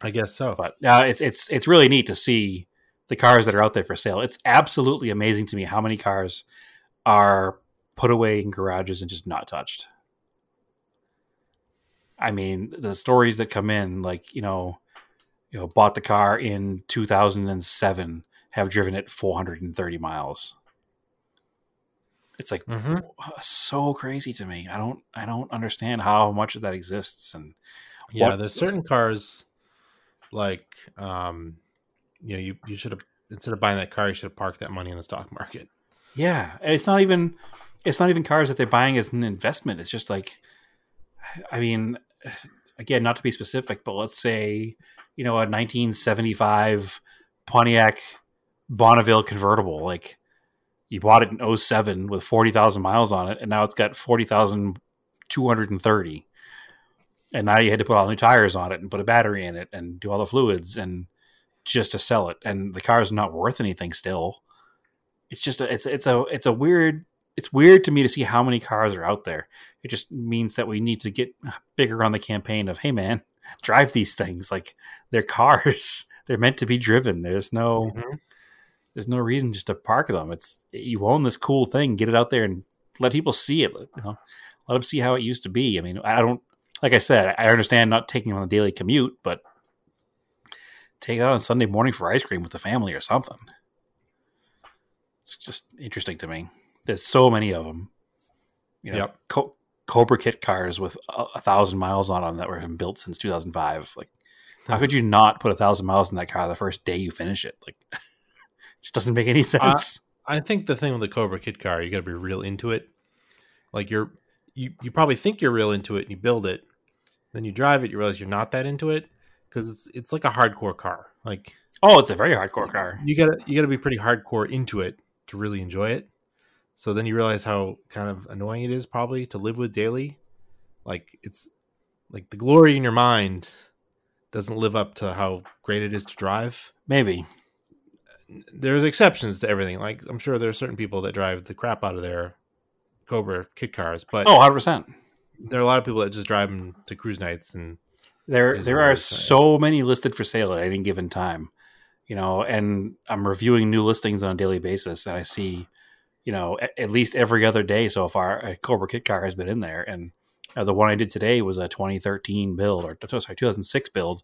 I guess so. But uh, it's it's it's really neat to see the cars that are out there for sale. It's absolutely amazing to me how many cars are put away in garages and just not touched. I mean, the stories that come in, like you know, you know, bought the car in 2007, have driven it 430 miles. It's like Mhm. so crazy to me. I don't I don't understand how much of that exists and Yeah, What- there's certain cars like um you know, you, you should have instead of buying that car, you should have parked that money in the stock market. Yeah, and it's not even it's not even cars that they're buying as an investment. It's just like I mean, again, not to be specific, but let's say, you know, a 1975 Pontiac Bonneville convertible, like you bought it in 07 with 40,000 miles on it and now it's got 40,230. And now you had to put all new tires on it and put a battery in it and do all the fluids and just to sell it and the car is not worth anything still it's just a, it's it's a it's a weird it's weird to me to see how many cars are out there. It just means that we need to get bigger on the campaign of hey man, drive these things like they're cars. they're meant to be driven. There's no Mhm. there's no reason just to park them. It's you own this cool thing, get it out there and let people see it. You know, let them see how it used to be. I mean, I don't like I said, I understand not taking on the daily commute, but take it out on Sunday morning for ice cream with the family or something. It's just interesting to me. There's so many of them. You know, Yep. Co- Cobra Kit cars with a, a thousand miles on them that were built since 2005. Like, how could you not put a thousand miles in that car the first day you finish it? Like, it just doesn't make any sense. I think the thing with the Cobra Kit car, you got to be real into it. Like you're, you you probably think you're real into it, and you build it, then you drive it, you realize you're not that into it because it's it's like a hardcore car. Like oh, it's a very hardcore car. you gotta you gotta be pretty hardcore into it to really enjoy it. So then you realize how kind of annoying it is probably to live with daily. Like it's like the glory in your mind doesn't live up to how great it is to drive. Maybe. There's exceptions to everything. Like I'm sure there are certain people that drive the crap out of their Cobra kit cars, but Oh, 100%. there are a lot of people that just drive them to cruise nights and There, there are so many listed for sale at any given time, you know. And I'm reviewing new listings on a daily basis, and I see, you know, at, at least every other day so far, a Cobra Kit car has been in there. And uh, the one I did today was a 2013 build, or sorry, 2006 build,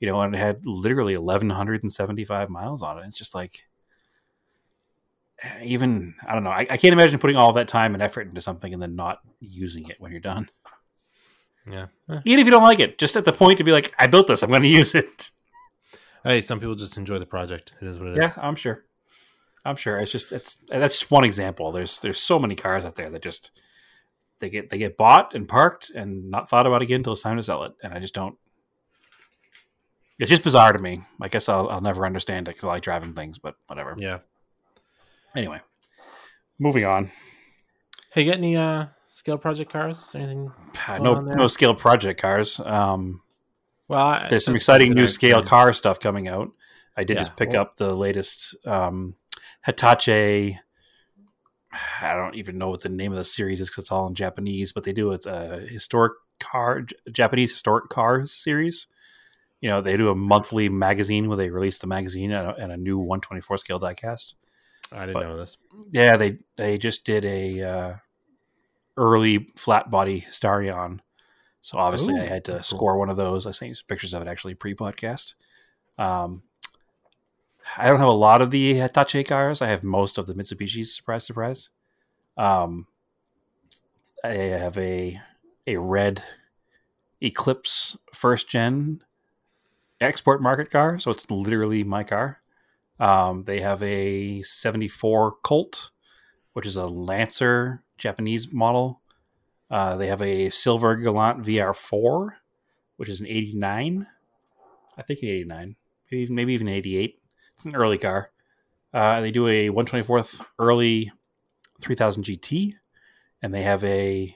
you know, and it had literally 1,175 miles on it. It's just like, even I don't know. I, I can't imagine putting all that time and effort into something and then not using it when you're done. yeah. Eh. Even if you don't like it, just at the point to be like, I built this, I'm going to use it. Hey, some people just enjoy the project. It is what it is. Yeah, I'm sure. I'm sure. It's just it's that's just one example. There's there's so many cars out there that just they get they get bought and parked and not thought about again until it's time to sell it, and I just don't. It's just bizarre to me. I guess I'll I'll never understand it because I like driving things, but whatever. Yeah. Anyway, moving on. Hey, you got any uh scale project cars? Anything? No no scale project cars. Um, Well, I, there's some exciting new I- scale car stuff coming out. I did Yeah, just pick well- up the latest um, Hachette. I don't even know what the name of the series is because it's all in Japanese, but they do it's a historic car, Japanese historic cars series. you know they do a monthly magazine where they release the magazine and a, and a new 124 scale diecast. I didn't But- know this. Yeah, they they just did a uh, early flat body Starion. So obviously, Ooh, I had to cool. score one of those. I sent you some pictures of it actually pre-podcast. Um, I don't have a lot of the Hachette cars. I have most of the Mitsubishi's. Surprise, surprise. Um, I have a a red Eclipse first gen export market car, so it's literally my car. Um, they have a 74 Colt, which is a Lancer Japanese model. Uh, they have a Silver Galant VR4, which is an 89. I think an 89, maybe even, maybe even 88. It's an early car. Uh, they do a 124th early 3000 GT, and they have a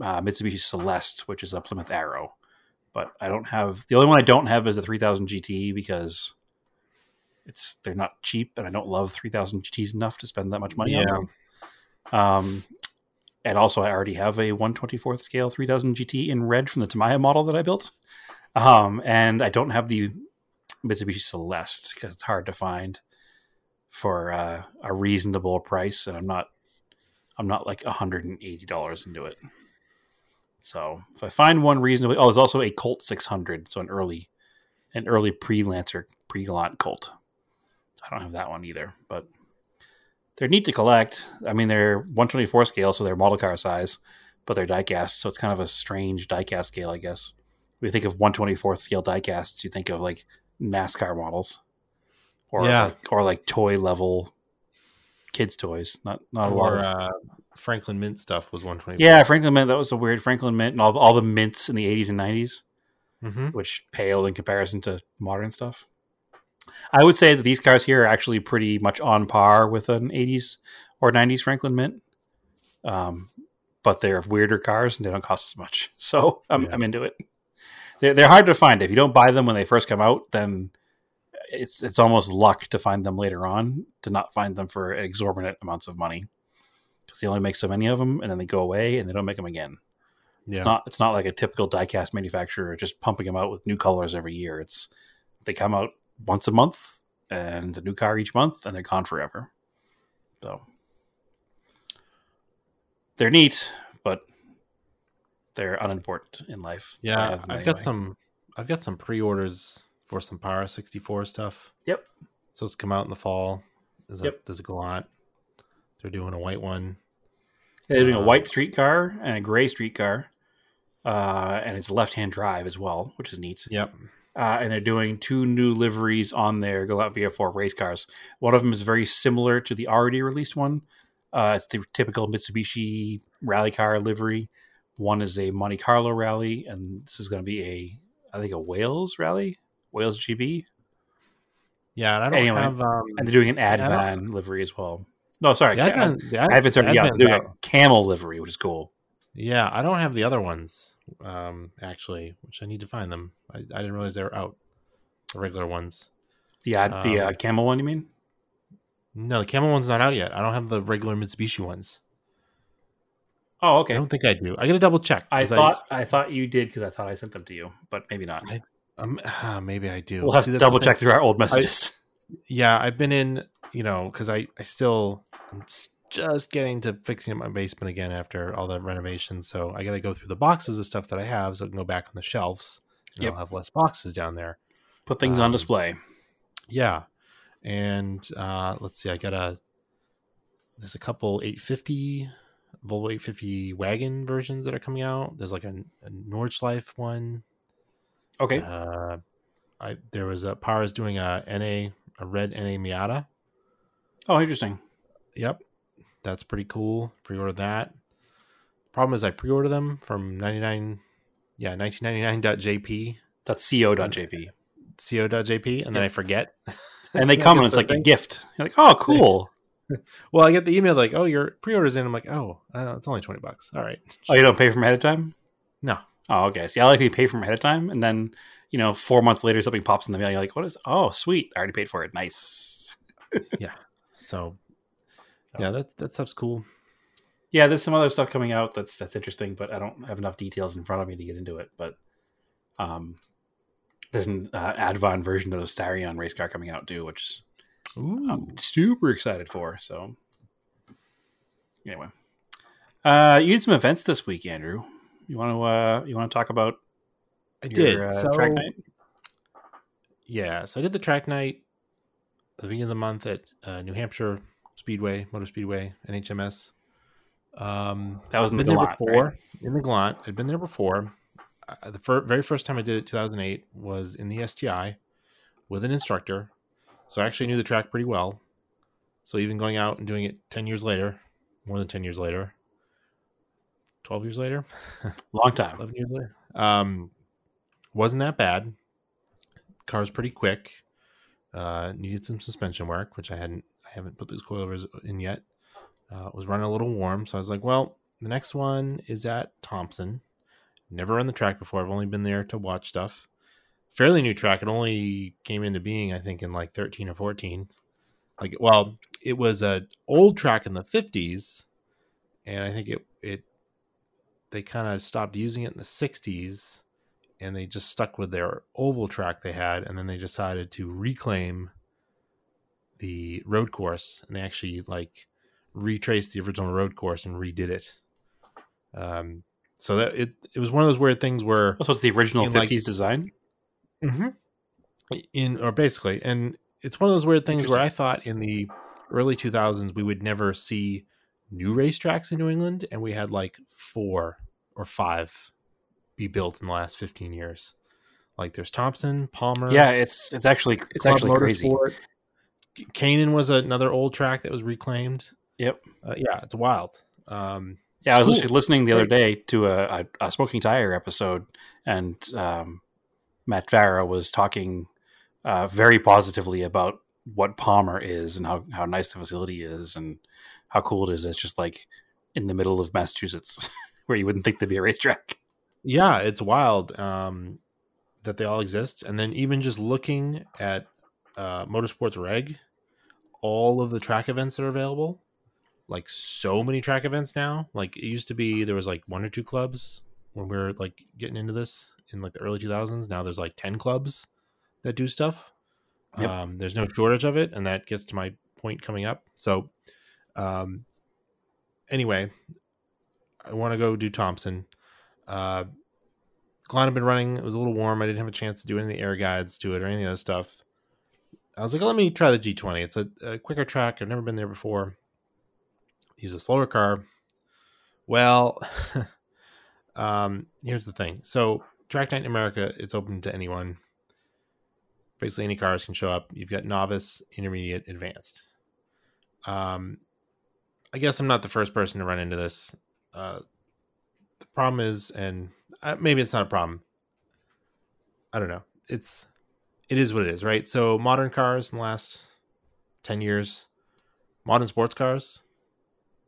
uh, Mitsubishi Celeste, which is a Plymouth Arrow. But I don't have the only one I don't have is a 3000 GT because it's they're not cheap, and I don't love 3000 GTs enough to spend that much money on them. Um, and also I already have a 124th scale 3000 GT in red from the Tamiya model that I built. Um, and I don't have the Mitsubishi Celeste because it's hard to find for uh, a reasonable price, and I'm not I'm not like $180 into it. So if I find one reasonably, oh, there's also a Colt 600, so an early, an early pre-Lancer, pre-Galant Colt. I don't have that one either, but they're neat to collect. I mean, they're 124 scale, so they're model car size, but they're diecast, so it's kind of a strange diecast scale, I guess. You think of 124th scale diecasts, you think of like NASCAR models, or Yeah. like, or like toy level kids toys. Not not a lot of uh, Franklin Mint stuff was 120. yeah, Franklin Mint. That was a weird Franklin Mint, and all the, all the mints in the '80s and '90s, hmm which paled in comparison to modern stuff. I would say that these cars here are actually pretty much on par with an '80s or '90s Franklin Mint, um, but they're weirder cars and they don't cost as much. So I'm, Yeah. I'm into it. They're, they're hard to find. If you don't buy them when they first come out, then it's it's almost luck to find them later on. To not find them for exorbitant amounts of money because they only make so many of them, and then they go away and they don't make them again. It's Yeah. not it's not like a typical diecast manufacturer just pumping them out with new colors every year. It's they come out once a month and a new car each month, and they're gone forever. So they're neat, but they're unimportant in life. Yeah, I've got some. I've got some pre-orders for some Power 64 stuff. Yep. So it's come out in the fall. There's a Yep. there's a Galant. They're doing a white one. They're doing a uh, white street car and a gray street car, uh, and it's left-hand drive as well, which is neat. Yep. uh, and they're doing two new liveries on their Galant VR4 race cars. One of them is very similar to the already released one. Uh, it's the typical Mitsubishi rally car livery. One is a Monte Carlo rally, and this is going to be a, I think, a Wales rally, Wales GB, Yeah, and I don't Anyway, have. Um, and they're doing an I Advan livery as well. No, sorry, Ca- Advan- the Ad- Advan's already out. Advan's They're doing a camel livery, which is cool. Yeah, I don't have the other ones. Um, actually, which I need to find them. I, I didn't realize they were out. The regular ones. The ad, the uh, Um, camel one, you mean? No, the camel one's not out yet. I don't have the regular Mitsubishi ones. Oh, okay. I don't think I do. I got to double check. I thought I, thought you did because I thought I sent them to you, but maybe not. I- um, ah, maybe I do. We'll have See, to double check through our old messages. yeah i've been in you know because i i still i'm just getting to fixing up my basement again after all the renovations so i gotta go through the boxes of stuff that i have so I can go back on the shelves and Yep. i'll have less boxes down there Put things Um, on display. yeah and uh let's see i got a there's a couple 850 volvo 850 wagon versions that are coming out there's like a, a nordschleife one Okay. uh i there was a is doing a na a red na miata Oh, interesting. Yep. That's pretty cool. Pre-order that. Problem is I pre-order them from 99 yeah, 1999.jp, That's co.jp. co.jp and then I forget. And they come and it's like a gift. You're like, oh, cool. Well, I get the email like, "Oh, your pre-order's in." I'm like, "Oh, uh, it's only 20 bucks." All right. Oh, you don't pay from ahead of time? No. Oh, okay. See, I like you pay from ahead of time, and then you know, four months later, something pops in the mail. You're like, what is? Oh, sweet! I already paid for it. Nice. Yeah. So Oh. yeah, that that stuff's cool. Yeah, there's some other stuff coming out that's that's interesting, but I don't have enough details in front of me to get into it. But um, there's an uh, Advan version of the Starion race car coming out too, which Ooh. I'm super excited for. So anyway, uh, you did some events this week, Andrew. You want to uh, you want to talk about I your, did. uh, so, track night? Yeah, so I did the track night at the beginning of the month at uh, New Hampshire Speedway, Motor Speedway, NHMS. Um, That was in the Galant, before right? in the Galant. I'd been there before. Uh, the fir- very first time I did it, 2008, was in the STI with an instructor. So I actually knew the track pretty well. So even going out and doing it 10 years later, more than 10 years later, 12 years later, Long time. 11 years later, um, wasn't that bad. Car's pretty quick. Uh, needed some suspension work, which I hadn't, I haven't put those coilovers in yet. Uh, was running a little warm, so I was like, well, the next one is at Thompson. Never run the track before. I've only been there to watch stuff. Fairly new track. It only came into being, I think, in like 13 or 14. Like, well, it was a old track in the 50s, and I think it it they kind of stopped using it in the 60s, and they just stuck with their oval track they had, and then they decided to reclaim the road course, and they actually like retraced the original road course and redid it. Um, so that it it was one of those weird things where So it's the original 50s like- 50s design. in or basically, and it's one of those weird things where I thought in the early 2000s we would never see new racetracks in New England, and we had like four or five be built in the last 15 years. Like there's Thompson, Palmer, Yeah, it's it's actually it's Club actually crazy. Canaan was another old track that was reclaimed. Yep. Uh, yeah, it's wild. Um, Yeah, I was Cool. listening the other day to a, a, a smoking tire episode, and um, Matt Farah was talking uh, very positively about what Palmer is and how, how nice the facility is and how cool it is. It's just like in the middle of Massachusetts, where you wouldn't think there'd be a racetrack. yeah, it's wild um, that they all exist. And then even just looking at uh, Motorsports Reg, all of the track events that are available, like so many track events now. Like it used to be there was like one or two clubs when we were like getting into this in like the early 2000s. Now there's like 10 clubs that do stuff. Yep. Um, there's no shortage of it. And that gets to my point coming up. So, um, anyway, I want to go do Thompson. Uh, Galant had been running. It was a little warm. I didn't have a chance to do any of the air guides to it or any of other stuff. I was like, let me try the G20. It's a, a quicker track. I've never been there before. Use a slower car. Well, um, here's the thing. So, Track Night in America, it's open to anyone. Basically, any cars can show up. You've got novice, intermediate, advanced. Um, I guess I'm not the first person to run into this. Uh, the problem is, and uh, maybe it's not a problem. I don't know. It's it is what it is, right? So modern cars in the last ten years, modern sports cars,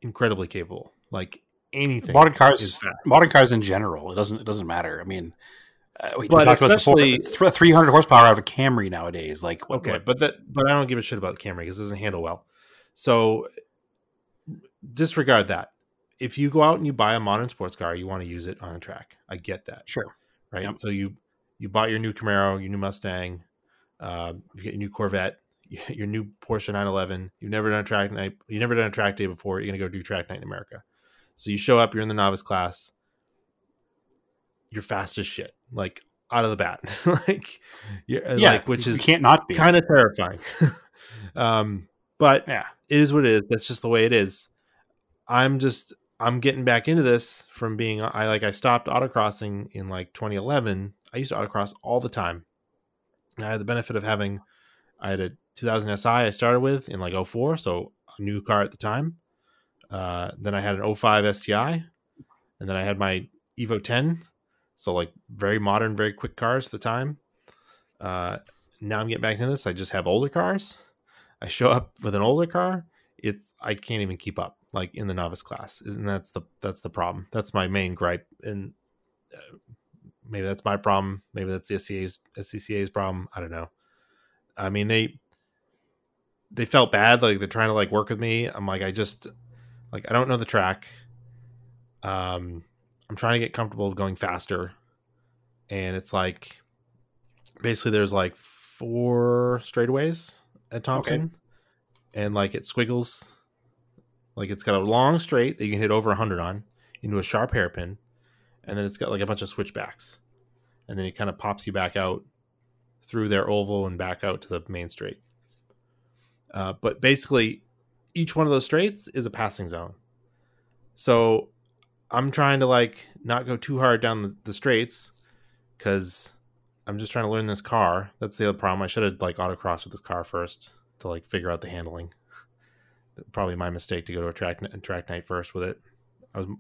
incredibly capable. Like anything, Modern cars, modern cars in general, it doesn't it doesn't matter. I mean, uh, we But talked about this before. especially- It's th- 300 horsepower out of a Camry nowadays. Like, what, Okay, what- but that but I don't give a shit about the Camry because it doesn't handle well. So disregard that. If you go out and you buy a modern sports car, you want to use it on a track. I get that. sure. right? Yep. So you you bought your new Camaro, your new Mustang, um, you get your new Corvette, your new Porsche 911. You've never done a track night. You've never done a track day before. You're gonna go do track night in America. So you show up. You're in the novice class. You're fast as shit, like out of the bat, like you're, uh, Yeah, like which you is can't not be. kind of terrifying. um, but yeah. it is what it is. That's just the way it is. I'm just I'm getting back into this from being I like I stopped autocrossing in like 2011. I used to autocross all the time. And I had the benefit of having I had a 2000 SI I started with in like 04, so a new car at the time. Uh, then I had an 05 STI, and then I had my Evo 10, so like very modern, very quick cars at the time. Uh, now I'm getting back into this. I just have older cars. I show up with an older car. It's I can't even keep up like in the novice class, and that's the that's the problem. That's my main gripe, and uh, maybe that's my problem. Maybe that's the SCA's SCCA's problem. I don't know. I mean they they felt bad like they're trying to like work with me. I'm like I just like I don't know the track. Um, I'm trying to get comfortable going faster, and it's like basically there's like four straightaways at Thompson, and like it squiggles, like it's got a long straight that you can hit over hundred on into a sharp hairpin, and then it's got like a bunch of switchbacks, and then it kind of pops you back out through their oval and back out to the main straight. Uh, but basically, each one of those straights is a passing zone. So I'm trying to like not go too hard down the, the straights because I'm just trying to learn this car. That's the other problem. I should have like autocross with this car first to like figure out the handling. Probably my mistake to go to a track track night first with it. I was, you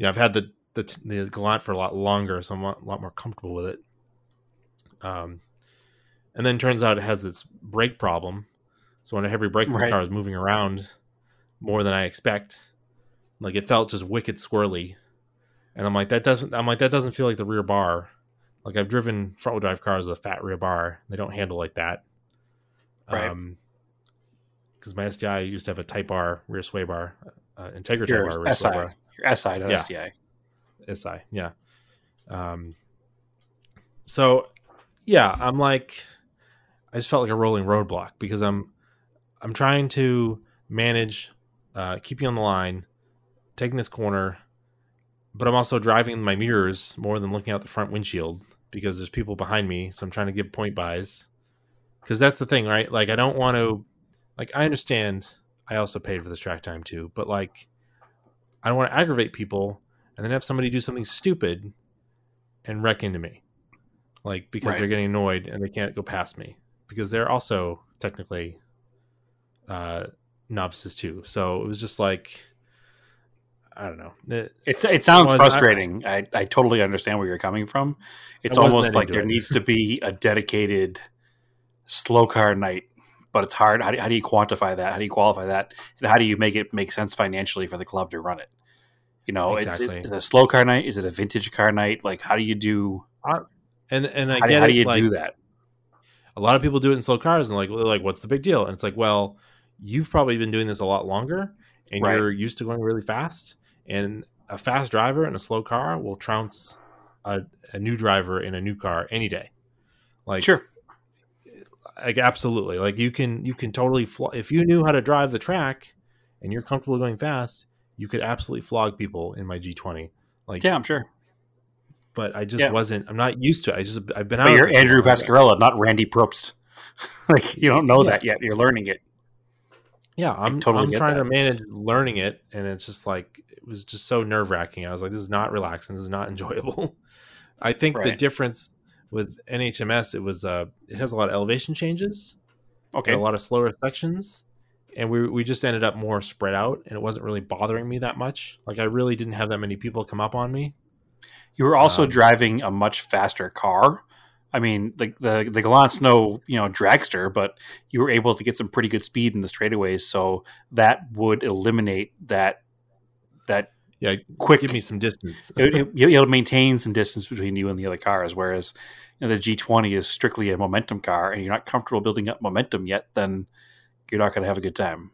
know, I've had the the the Galant for a lot longer, so I'm a lot, a lot more comfortable with it. Um, and then turns out it has this brake problem. So when a heavy brake right. car is moving around more than I expect, like it felt just wicked squirrely, and I'm like that doesn't. I'm like that doesn't feel like the rear bar. Like I've driven front wheel drive cars with a fat rear bar. They don't handle like that. Right. Um, because my STI used to have a Type R rear sway bar, uh, Integra Type R rear SI. sway bar. Your SI, not yeah. STI. SI, yeah. Um. So, yeah, I'm like, I just felt like a rolling roadblock because I'm, I'm trying to manage, uh, keeping on the line, taking this corner, but I'm also driving my mirrors more than looking out the front windshield because there's people behind me. So I'm trying to give point bys because that's the thing, right? Like I don't want to, like I understand. I also paid for this track time too, but like I don't want to aggravate people and then have somebody do something stupid and wreck into me, like because right. they're getting annoyed and they can't go past me because they're also technically uh, novices too. So it was just like I don't know. It, it's it sounds frustrating. I, I, I totally understand where you're coming from. It's almost like there it. needs to be a dedicated slow car night, but it's hard. How do, how do you quantify that? How do you qualify that? And how do you make it make sense financially for the club to run it? You know, exactly. it's, it, is it a slow car night? Is it a vintage car night? Like, how do you do? And and I how, get how do you like, do that? A lot of people do it in slow cars, and like, like, what's the big deal? And it's like, well, you've probably been doing this a lot longer, and right. you're used to going really fast and a fast driver in a slow car will trounce a, a new driver in a new car any day. Like sure, like absolutely. Like you can you can totally fl- if you knew how to drive the track and you're comfortable going fast, you could absolutely flog people in my G20. Like yeah, I'm sure. But I just yeah. wasn't. I'm not used to it. I just I've been but out. You're Andrew Pascarella, not Randy Pobst. like you don't know yeah. that yet. You're learning it. Yeah, I'm totally I'm trying that. to manage learning it, and it's just like it was just so nerve wracking. I was like, this is not relaxing. This is not enjoyable. I think right. the difference with NHMS, it was uh, it has a lot of elevation changes. Okay, a lot of slower sections, and we we just ended up more spread out, and it wasn't really bothering me that much. Like I really didn't have that many people come up on me. You were also um, driving a much faster car, I mean, the the the Galant's no you know dragster, but you were able to get some pretty good speed in the straightaways, so that would eliminate that that yeah quick. Give me some distance. it, it, it'll maintain some distance between you and the other cars. Whereas you know, the G20 is strictly a momentum car, and you're not comfortable building up momentum yet, then you're not going to have a good time.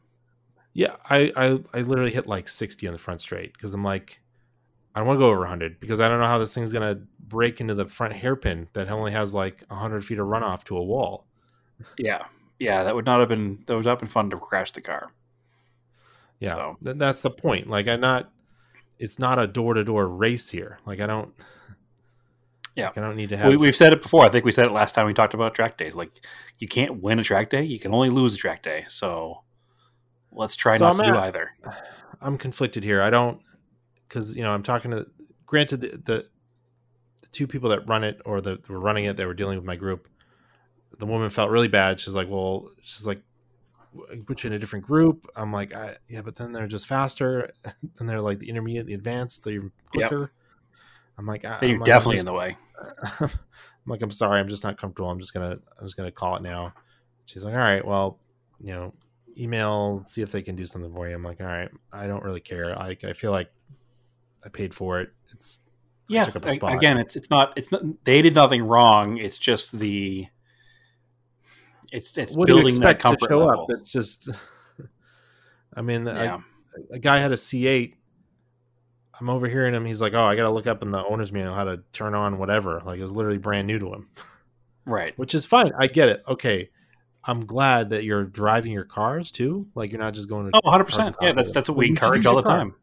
Yeah, I, I I literally hit like 60 on the front straight because I'm like, I don't want to go over 100 because I don't know how this thing's going to brake into the front hairpin that only has like 100 feet of runoff to a wall. Yeah. Yeah. That would not have been, that would not have been fun to crash the car. Yeah. So. Th- that's the point. Like, I'm not, it's not a door to door race here. Like, I don't, yeah. Like I don't need to have. We, have said it before. I think we said it last time we talked about track days. Like, you can't win a track day. You can only lose a track day. So let's try so not I'm to at, do either. I'm conflicted here. I don't because you know I'm talking to. Granted, the, the, the two people that run it or that were running it, they were dealing with my group. The woman felt really bad. She's like, "Well, she's like, put you in a different group." I'm like, "Yeah, but then they're just faster. then they're like the intermediate, the advanced, they're quicker." Yep. I'm like, I, "You're I'm definitely just, in the way." I'm like, "I'm sorry, I'm just not comfortable. I'm just gonna, I'm just gonna call it now." She's like, "All right, well, you know, email, see if they can do something for you." I'm like, "All right, I don't really care. I, I feel like I paid for it. It's yeah. again, it's it's not it's not they did nothing wrong. It's just the it's it's what building that comfort level. Up? It's just. I mean, yeah. a guy had a C8. I'm overhearing him. He's like, "Oh, I got to look up in the owner's manual how to turn on whatever." Like it was literally brand new to him. Right. which is fine. I get it. Okay, I'm glad that you're driving your cars too. Like you're not just going to. Oh, 100 percent. Yeah, that's that's what we encourage all the car. time.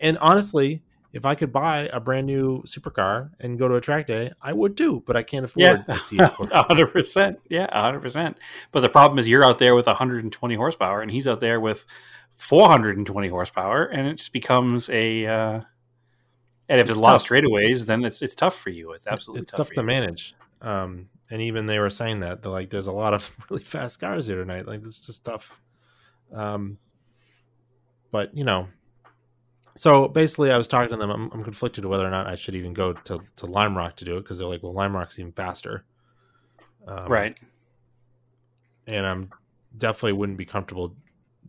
And honestly, if I could buy a brand new supercar and go to a track day, I would too. But I can't afford Yeah, a hundred percent. Yeah, hundred percent. But the problem is, you're out there with 120 horsepower, and he's out there with 420 horsepower, and it just becomes a. Uh, and if It's a lot of straightaways, then it's it's tough for you. It's absolutely it's tough, tough to manage. Um, and even they were saying that they're like, there's a lot of really fast cars here tonight. Like it's just tough. Um, but you know, so basically, I was talking to them. I'm, I'm conflicted whether or not I should even go to to Lime Rock to do it because they're like, well, Lime Rock's even faster. Um, Right. and I'm definitely wouldn't be comfortable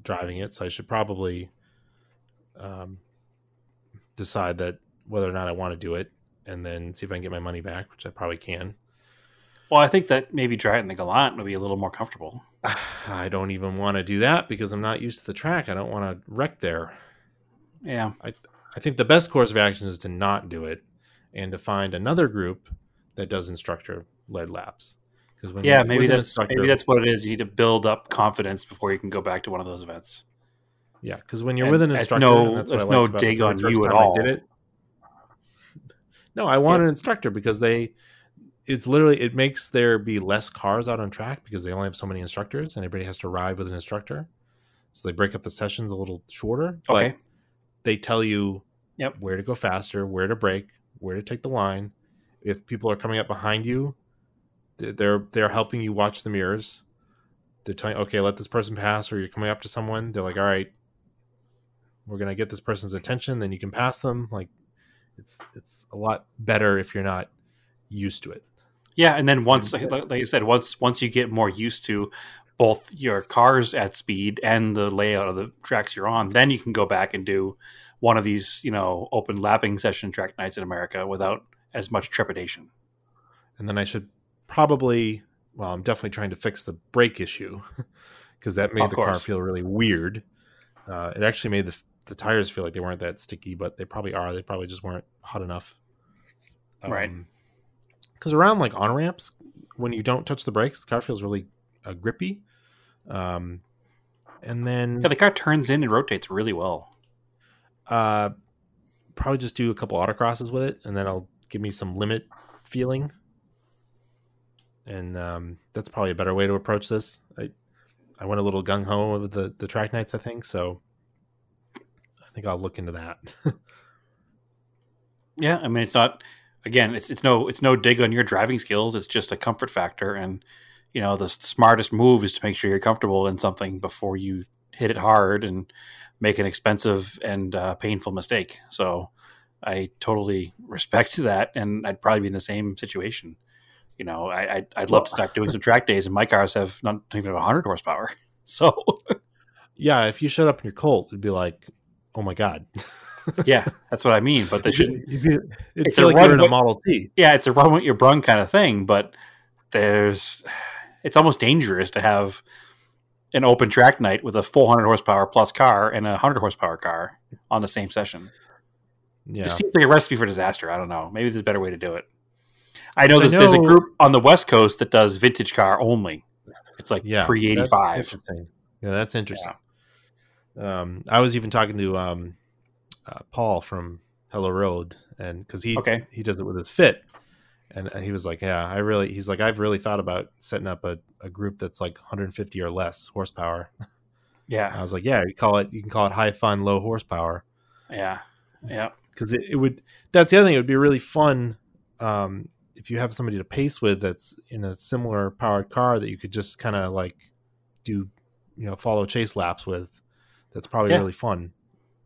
driving it, so I should probably um, decide that whether or not I want to do it, and then see if I can get my money back, which I probably can. Well, I think that maybe driving the Galant would be a little more comfortable. I don't even want to do that because I'm not used to the track. I don't want to wreck there. Yeah. I I think the best course of action is to not do it and to find another group that does instructor led laps. Because when Yeah, maybe that's maybe that's what it is. You need to build up confidence before you can go back to one of those events. Yeah, because when you're And with an instructor, no- that's no liked about the dig on you at time I all. did it. No, I want an instructor because they, it's literally it makes there be less cars out on track because they only have so many instructors and everybody has to ride with an instructor, so they break up the sessions a little shorter. Okay. They tell you Yep. where to go faster, where to brake, where to take the line. If people are coming up behind you, they're they're helping you watch the mirrors. They're telling okay, let this person pass, or you're coming up to someone. They're like, all right, we're gonna get this person's attention, then you can pass them. Like, it's it's a lot better if you're not used to it. Yeah, and then once, like, like I said, once once you get more used to both your cars at speed and the layout of the tracks you're on, then you can go back and do one of these, you know, open lapping session track nights in America without as much trepidation. And then I should probably, well, I'm definitely trying to fix the brake issue because that made Of the car feel really weird. Uh, it actually made the the tires feel like they weren't that sticky, but they probably are. They probably just weren't hot enough. Right. Because around like on ramps, when you don't touch the brakes, the car feels really uh, grippy. Um, and then Yeah, the car turns in and rotates really well. uh, probably just do a couple autocrosses with it, and then I'll give me some limit feeling. And um, that's probably a better way to approach this. I I went a little gung ho with the the track nights, I think. So I think I'll look into that. Yeah, I mean, it's not. Again, it's it's no it's no dig on your driving skills. It's just a comfort factor, and you know the smartest move is to make sure you're comfortable in something before you hit it hard and make an expensive and uh, painful mistake. So I totally respect that, and I'd probably be in the same situation. You know, I, I'd, I'd love to start doing some track days, and my cars have not even 100 horsepower. So yeah, if you showed up in your Colt, it'd be like, oh my god. yeah, that's what I mean. But they should It's a like you're in a Model T. yeah, it's a run what you're brung kind of thing, but there's it's almost dangerous to have an open track night with a 400 horsepower plus car and a 100 horsepower car on the same session. Yeah. It just seems like a recipe for disaster. I don't know. Maybe there's a better way to do it. I know I there's, there's a group on the West Coast that does vintage car only. It's like yeah, pre 85. Yeah, that's interesting. Um, I was even talking to um, uh, Paul from Hello Road, and because he Okay. he does it with his Fit, and he was like, "Yeah, I really." He's like, "I've really thought about setting up a, a group that's like 150 or less horsepower." Yeah. I was like, "Yeah, you call it you can call it high fun, low horsepower." Yeah. Yeah. because it, it would that's the other thing it would be really fun um, if you have somebody to pace with that's in a similar powered car that you could just kind of like do you know follow chase laps with that's probably Yeah. really fun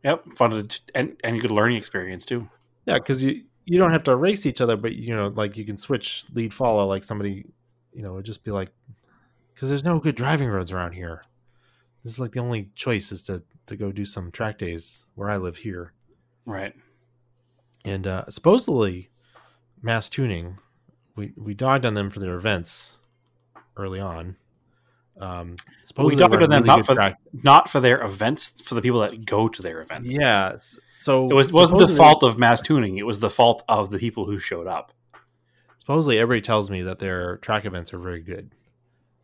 Yep. Fun to, and, and a good learning experience too. yeah because you you don't have to race each other but you know like you can switch lead follow like somebody you know would just be like because there's no good driving roads around here. This is like the only choice is to to go do some track days where i live here Right. and uh, supposedly mass tuning we we dogged on them for their events early on um supposedly dogged run on them really not for- track- Not for their events, for the people that go to their events. yeah so It was wasn't the fault of mass tuning. It was the fault of the people who showed up. supposedly everybody tells me that their track events are very good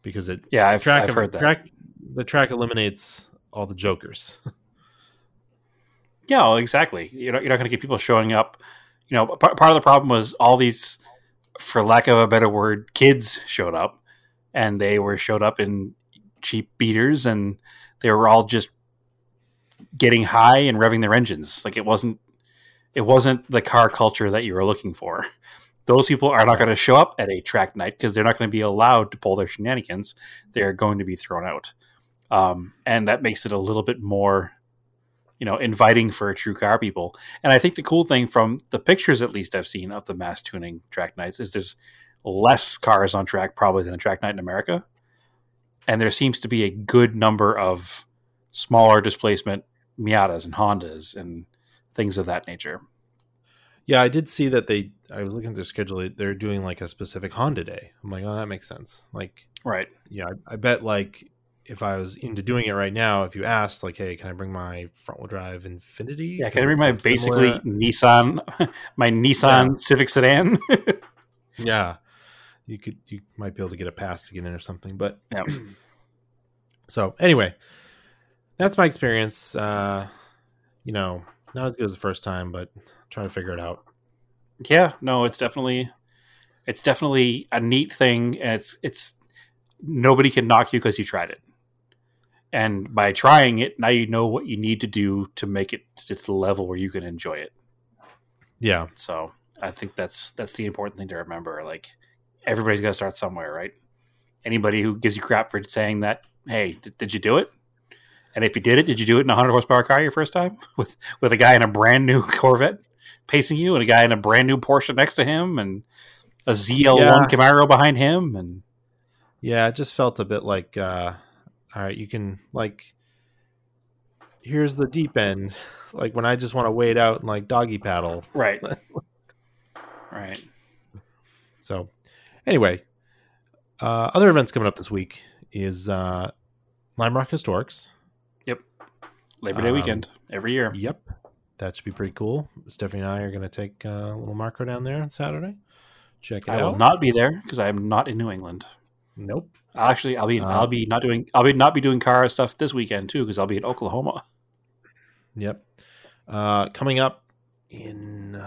because it Yeah, I've, track I've heard that. track the track eliminates all the jokers. Yeah, well, exactly. You're not, you're not going to get people showing up. You know, part of the problem was all these, for lack of a better word, kids showed up, and they were showed up in cheap beaters, and they were all just getting high and revving their engines. Like it wasn't, it wasn't the car culture that you were looking for. Those people are not going to show up at a track night because they're not going to be allowed to pull their shenanigans. They're going to be thrown out, um, and that makes it a little bit more you know, inviting for true car people. And I think the cool thing from the pictures, at least I've seen of the mass tuning track nights, is there's less cars on track probably than a track night in America. And there seems to be a good number of smaller displacement Miatas and Hondas and things of that nature. Yeah, I did see that they. I was looking at their schedule. They're doing like a specific Honda day. I'm like, oh, that makes sense. Like, Right. yeah, I, I bet like if I was into doing it right now, if you asked, like, hey, can I bring my front wheel drive Infiniti? Yeah. Can I bring my basically similar- Nissan, my Nissan Civic sedan? yeah, you could you might be able to get a pass to get in or something. But Yeah. so anyway, that's my experience. Uh, you know, not as good as the first time, but trying to figure it out. yeah no it's definitely it's definitely a neat thing and it's it's nobody can knock you because you tried it and by trying it now you know what you need to do to make it to the level where you can enjoy it Yeah, so i think that's that's the important thing to remember like everybody's got to start somewhere right anybody who gives you crap for saying that hey did, did you do it and if you did it did you do it in a 100 horsepower car your first time with with a guy in a brand new corvette pacing you and a guy in a brand new porsche next to him and a zl1 Yeah. camaro behind him and yeah, it just felt a bit like, uh, all right, you can like, here's the deep end. Like when I just want to wade out and like doggy paddle. right right So, anyway, uh, other events coming up this week is uh, Lime Rock Historics. Yep. Labor day Um, weekend every year Yep, that should be pretty cool. Stephanie and I are going to take uh, a little Marco down there on Saturday. Check it i out. I will not be there because i am not in new england Nope. Actually, I'll be Uh, I'll be not doing I'll be not be doing car stuff this weekend too because I'll be in Oklahoma. Yep. Uh, coming up in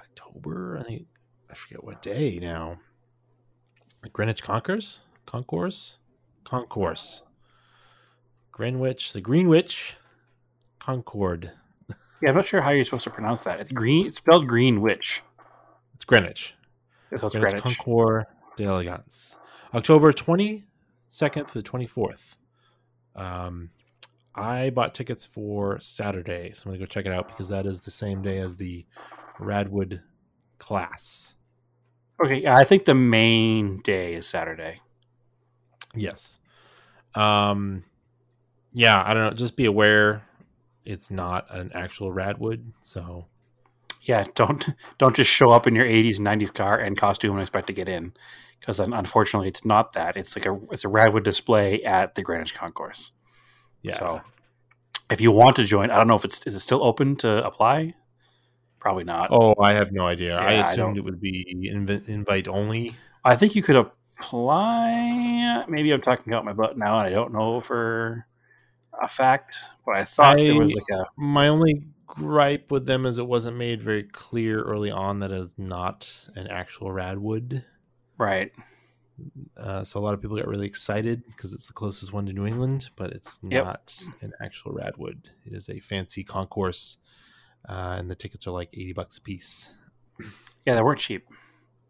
October, I think I forget what day now. Greenwich Concourse, Concourse, Concourse, Greenwich, the Greenwich Concord. Yeah, I'm not sure how you're supposed to pronounce that. It's green. It's spelled Greenwich. It's Greenwich. It's Greenwich Greenwich. Concours d'Elegance. October 22nd to the 24th. Um, I bought tickets for Saturday, so I'm going to go check it out because that is the same day as the Radwood class. Okay, yeah, I think the main day is Saturday. Yes. Um, yeah, I don't know. Just be aware it's not an actual Radwood. So, Yeah, don't don't just show up in your 80s 90s car and costume and expect to get in, because unfortunately it's not that. It's like a it's a Radwood display at the Greenwich Concourse. yeah. So if you want to join, I don't know if it's is it still open to apply. Probably not. oh, I have no idea. I Yeah, I assumed don't- it would be inv- invite only. I think you could apply. Maybe I'm talking out my butt now, and I don't know for a fact, but I thought there was like a My only gripe with them is it wasn't made very clear early on that it's not an actual Radwood. right. Uh, so a lot of people got really excited because it's the closest one to New England, but it's Yep. not an actual Radwood. It is a fancy concourse, uh, and the tickets are like eighty bucks a piece. Yeah, they weren't cheap.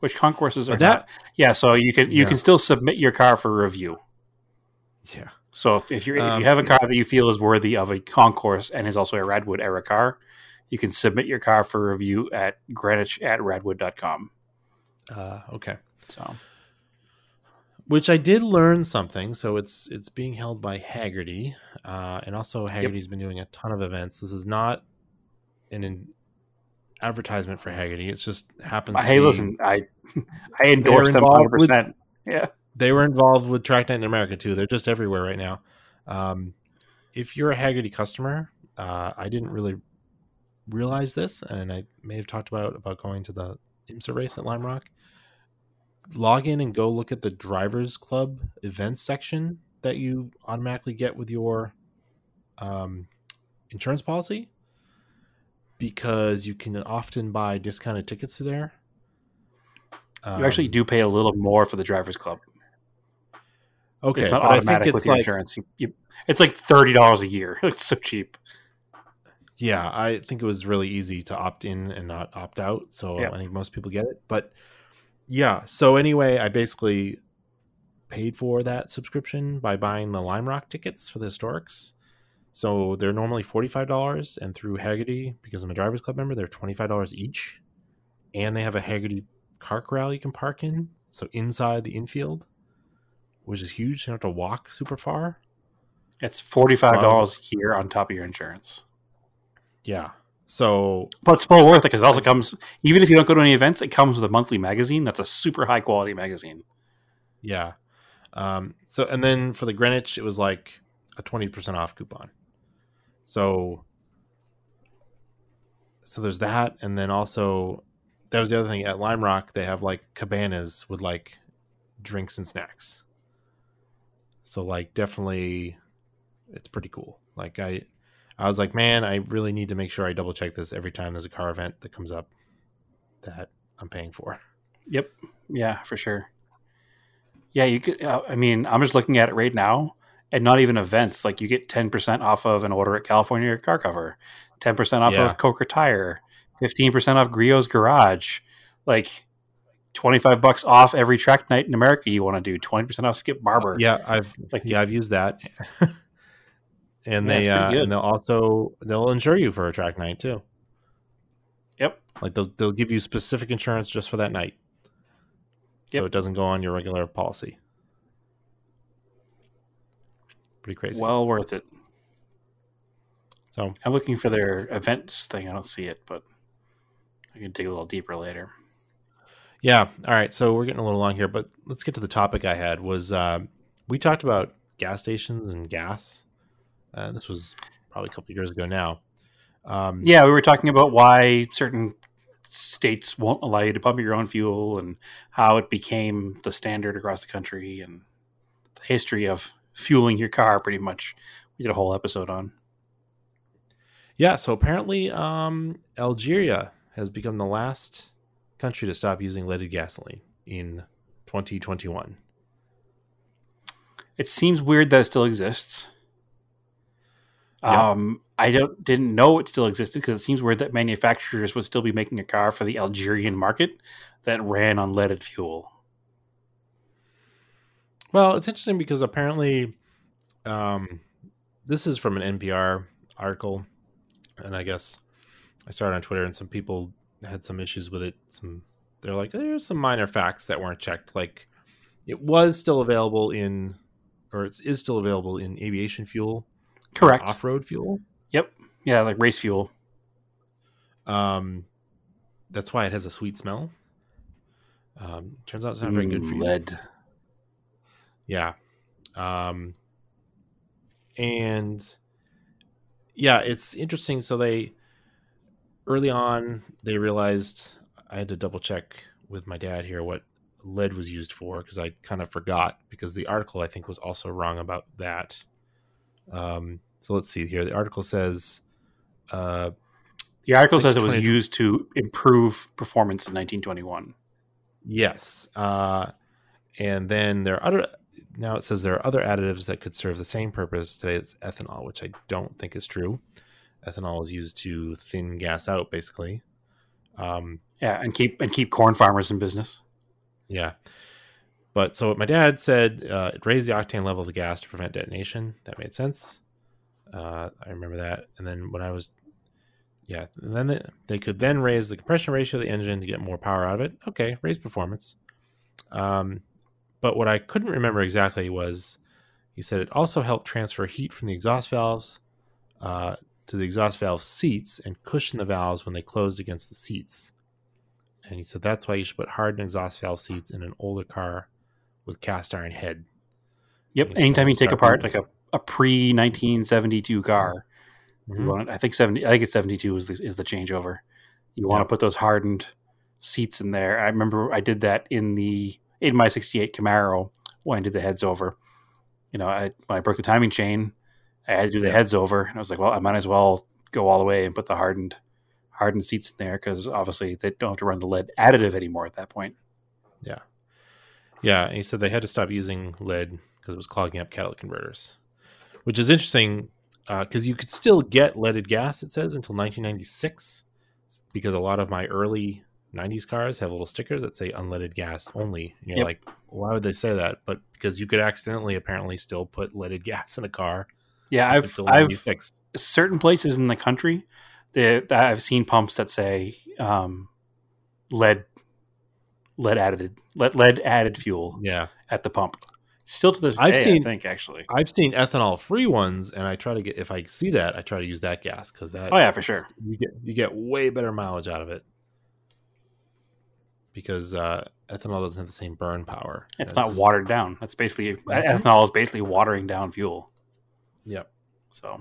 Which concourses are But that- not? Yeah, so you can you Yeah. can still submit your car for review. Yeah, So if, if you're if Um, you have a car that you feel is worthy of a concourse and is also a Radwood era car, you can submit your car for review at Greenwich at radwood.com. uh, okay. So Which I did learn something. So it's it's being held by Hagerty, uh, and also Hagerty's been doing a ton of events. This is not an in- advertisement for Hagerty. It's just happens. to hey, be- listen, I I endorse them hundred percent. Yeah, they were involved with Track Night in America too. They're just everywhere right now. Um, if you're a Hagerty customer, uh, I didn't really realize this, and I may have talked about about going to the IMSA race at Lime Rock. log in and go look at the drivers club events section that you automatically get with your um, insurance policy because you can often buy discounted tickets through there. You actually Um, do pay a little more for the drivers club. Okay, it's not but I automatic think with it's your like insurance. You, you, it's like thirty dollars a year. It's so cheap. Yeah, I think it was really easy to opt in and not opt out. So Yeah. I think most people get it. But yeah, so anyway, I basically paid for that subscription by buying the Lime Rock tickets for the historics. So they're normally $45 and through Hagerty, because I'm a driver's club member, they're $25 each. And they have a Hagerty car corral you can park in. So inside the infield, which is huge. You don't have to walk super far. It's forty five dollars a year on top of your insurance. Yeah. So But it's full worth it because it also comes even if you don't go to any events, it comes with a monthly magazine. That's a super high quality magazine. Yeah. Um, so and then for the Greenwich, it was like a twenty percent off coupon. So so there's that, and then also that was the other thing at Lime Rock. They have like cabanas with like drinks and snacks. So like definitely, it's pretty cool. Like I, I was like, man, I really need to make sure I double check this every time there's a car event that comes up that I'm paying for. Yep. Yeah, for sure. Yeah, you could. Uh, I mean, I'm just looking at it right now, and not even events. Like you get 10% off of an order at California car cover, 10% off Yeah. of Coker Tire, 15% off Griot's Garage, like 25 bucks off every track night in America you want to do, 20% off Skip Barber. Yeah, I've Like yeah, I've used that. and Yeah, they uh, and they'll also they'll insure you for a track night too. Yep. Like they'll they'll give you specific insurance just for that night. So Yep. it doesn't go on your regular policy. Pretty crazy. Well worth it. so I'm looking for their events thing. I don't see it, but I can dig a little deeper later. yeah, all right. So we're getting a little long here, but let's get to the topic I had. Was uh, we talked about gas stations and gas? Uh, this was probably a couple of years ago now. Um, Yeah, we were talking about why certain states won't allow you to pump your own fuel and how it became the standard across the country and the history of fueling your car pretty much. We did a whole episode on. Yeah, so apparently um, Algeria has become the last country to stop using leaded gasoline in 2021. It seems weird that it still exists. Yeah. Um, I don't didn't know it still existed because it seems weird that manufacturers would still be making a car for the Algerian market that ran on leaded fuel. Well, it's interesting because apparently um, this is from an NPR article, and I guess I started on Twitter, and some people had some issues with it. Some they're like, there's some minor facts that weren't checked. Like it was still available in, or it is still available in aviation fuel, Correct. off-road fuel. Yep. Yeah, like race fuel. Um, that's why it has a sweet smell. Um, turns out it's not very good for you. lead. Yeah. Um, and yeah, it's interesting. So they early on they realized I had to double check with my dad here what lead was used for because I kind of forgot because the article I think was also wrong about that. Um, so let's see here. The article says, uh, The article says it was 20 used to improve performance in 1921. Yes. Uh, and then there are other. Now it says there are other additives that could serve the same purpose. Today it's ethanol, which I don't think is true. Ethanol is used to thin gas out, basically. Um, Yeah, and keep and keep corn farmers in business. yeah. But so what my dad said, uh, it raised the octane level of the gas to prevent detonation. That made sense. Uh, I remember that. And then when I was, yeah, and then they, they could then raise the compression ratio of the engine to get more power out of it. Okay, raise performance. Um, but what I couldn't remember exactly was he said it also helped transfer heat from the exhaust valves uh, to the exhaust valve seats and cushion the valves when they closed against the seats. And he said that's why you should put hardened exhaust valve seats in an older car with cast iron head. Yep. Anytime you take apart like a, a pre 1972 car, you want I think 70. I think it's 72 is the, is the changeover. You want to put those hardened seats in there. I remember I did that in the in my '68 Camaro when I did the heads over. You know, I when I broke the timing chain, I had to do the heads over, and I was like, well, I might as well go all the way and put the hardened hardened seats in there because obviously they don't have to run the lead additive anymore at that point. Yeah. Yeah. And he said they had to stop using lead because it was clogging up catalytic converters, which is interesting because uh, you could still get leaded gas, it says, until 1996 because a lot of my early 90s cars have little stickers that say unleaded gas only. And you're yep. like, why would they say that? But because you could accidentally apparently still put leaded gas in a car. Yeah, I've I've certain places in the country that I've seen pumps that say um, lead lead added lead, lead added fuel. Yeah, at the pump. Still to this I've day, seen, I think actually. I've seen ethanol free ones, and I try to get if I see that, I try to use that gas because that. Oh yeah, for sure. You get you get way better mileage out of it because uh, ethanol doesn't have the same burn power. It's not watered down. That's basically ethanol is basically watering down fuel. Yep. So,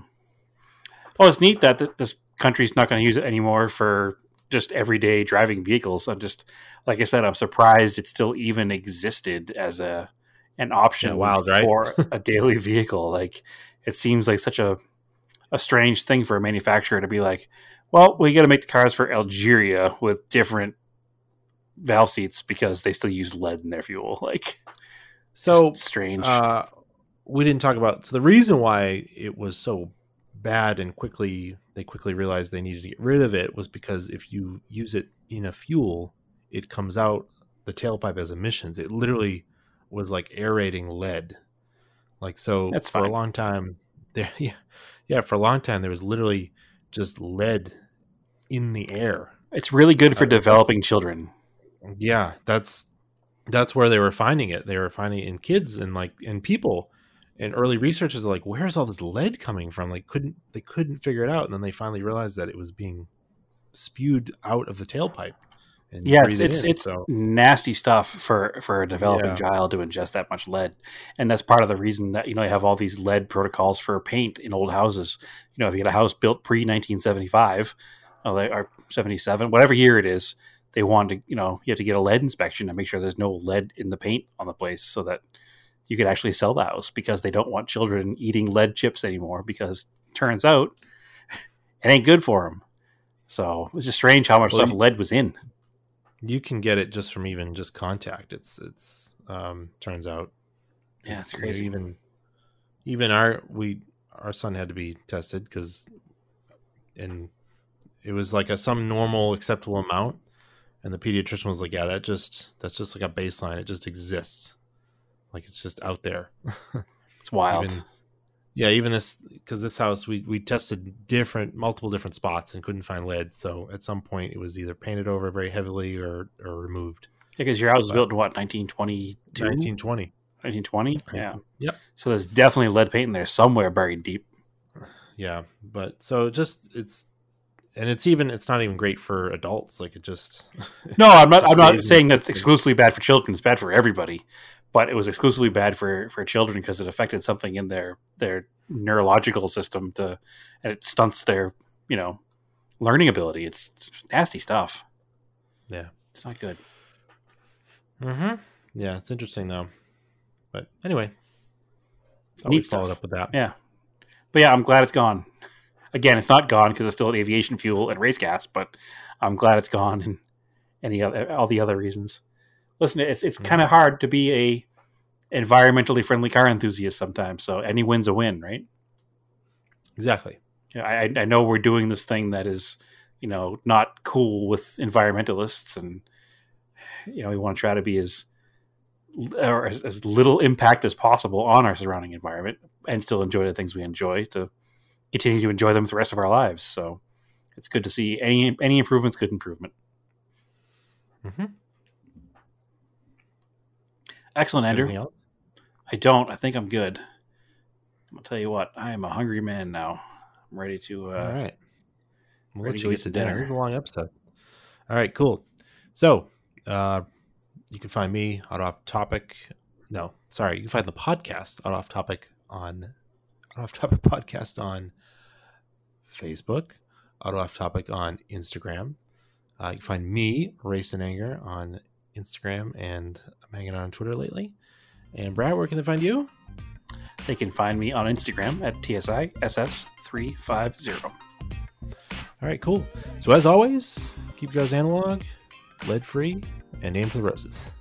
well, it's neat that th- this country's not going to use it anymore for just everyday driving vehicles. I'm just, like I said, I'm surprised it still even existed as a an option yeah, wild, right? for a daily vehicle. Like, it seems like such a a strange thing for a manufacturer to be like, well, we got to make the cars for Algeria with different valve seats because they still use lead in their fuel. Like, so strange. Uh, we didn't talk about so the reason why it was so bad and quickly they quickly realized they needed to get rid of it was because if you use it in a fuel, it comes out the tailpipe as emissions. It literally was like aerating lead. Like so That's for fine. a long time there yeah, yeah, for a long time there was literally just lead in the air. It's really good for developing children. Yeah, that's that's where they were finding it. They were finding it in kids and like in people and early researchers are like, where's all this lead coming from? Like, couldn't they couldn't figure it out, and then they finally realized that it was being spewed out of the tailpipe. yeah, it's it's, in, it's so. nasty stuff for for a developing yeah. child to ingest that much lead, and that's part of the reason that you know you have all these lead protocols for paint in old houses. You know, if you get a house built pre nineteen seventy five, or oh, seventy seven, whatever year it is, they want to you know you have to get a lead inspection to make sure there's no lead in the paint on the place, so that you could actually sell the house because they don't want children eating lead chips anymore because turns out it ain't good for them. So it's just strange how much well, stuff lead was in. You can get it just from even just contact. It's it's um turns out. Yeah, it's crazy. Even even our we our son had to be tested because and it was like a some normal acceptable amount and the pediatrician was like yeah that just that's just like a baseline it just exists like it's just out there. it's wild. Even, yeah, even this because this house we we tested different multiple different spots and couldn't find lead. So at some point it was either painted over very heavily or or removed. Yeah, because your house was built in what 1922? 1920. 1920. Yeah. Yep. So there's definitely lead paint in there somewhere buried deep. Yeah, but so just it's and it's even it's not even great for adults. Like it just no, I'm not. I'm not saying that's exclusively bad for children. It's bad for everybody but it was exclusively bad for for children because it affected something in their their neurological system to and it stunts their you know learning ability. It's nasty stuff. Yeah. It's not good. Mm-hmm. Yeah it's interesting though. But anyway so neat followed up with that. Yeah. But yeah i'm glad it's gone again it's not gone because it's still aviation fuel and race gas but i'm glad it's gone and any other all the other reasons listen, it's it's mm-hmm. kind of hard to be a environmentally friendly car enthusiast sometimes. So any win's a win, right? Exactly. Yeah, I, I know we're doing this thing that is, you know, not cool with environmentalists, and you know we want to try to be as or as, as little impact as possible on our surrounding environment and still enjoy the things we enjoy to continue to enjoy them for the rest of our lives. So it's good to see any any improvements, good improvement. Mm-hmm. Excellent, Andrew. I don't. I think I'm good. I'll tell you what. I am a hungry man now. I'm ready to. Uh, All right. We'll ready you get to dinner. dinner. Here's a long episode. All right, cool. So, uh, you can find me Auto off topic. No, sorry, you can find the podcast Auto off topic on Auto off topic podcast on Facebook, Auto off topic on Instagram. Uh, you can find me, Race and Anger, on Instagram, and I'm hanging out on Twitter lately. And Brad, where can they find you? They can find me on Instagram at TSISS350. All right, cool. So as always, keep your guys analog, lead free, and aim for the roses.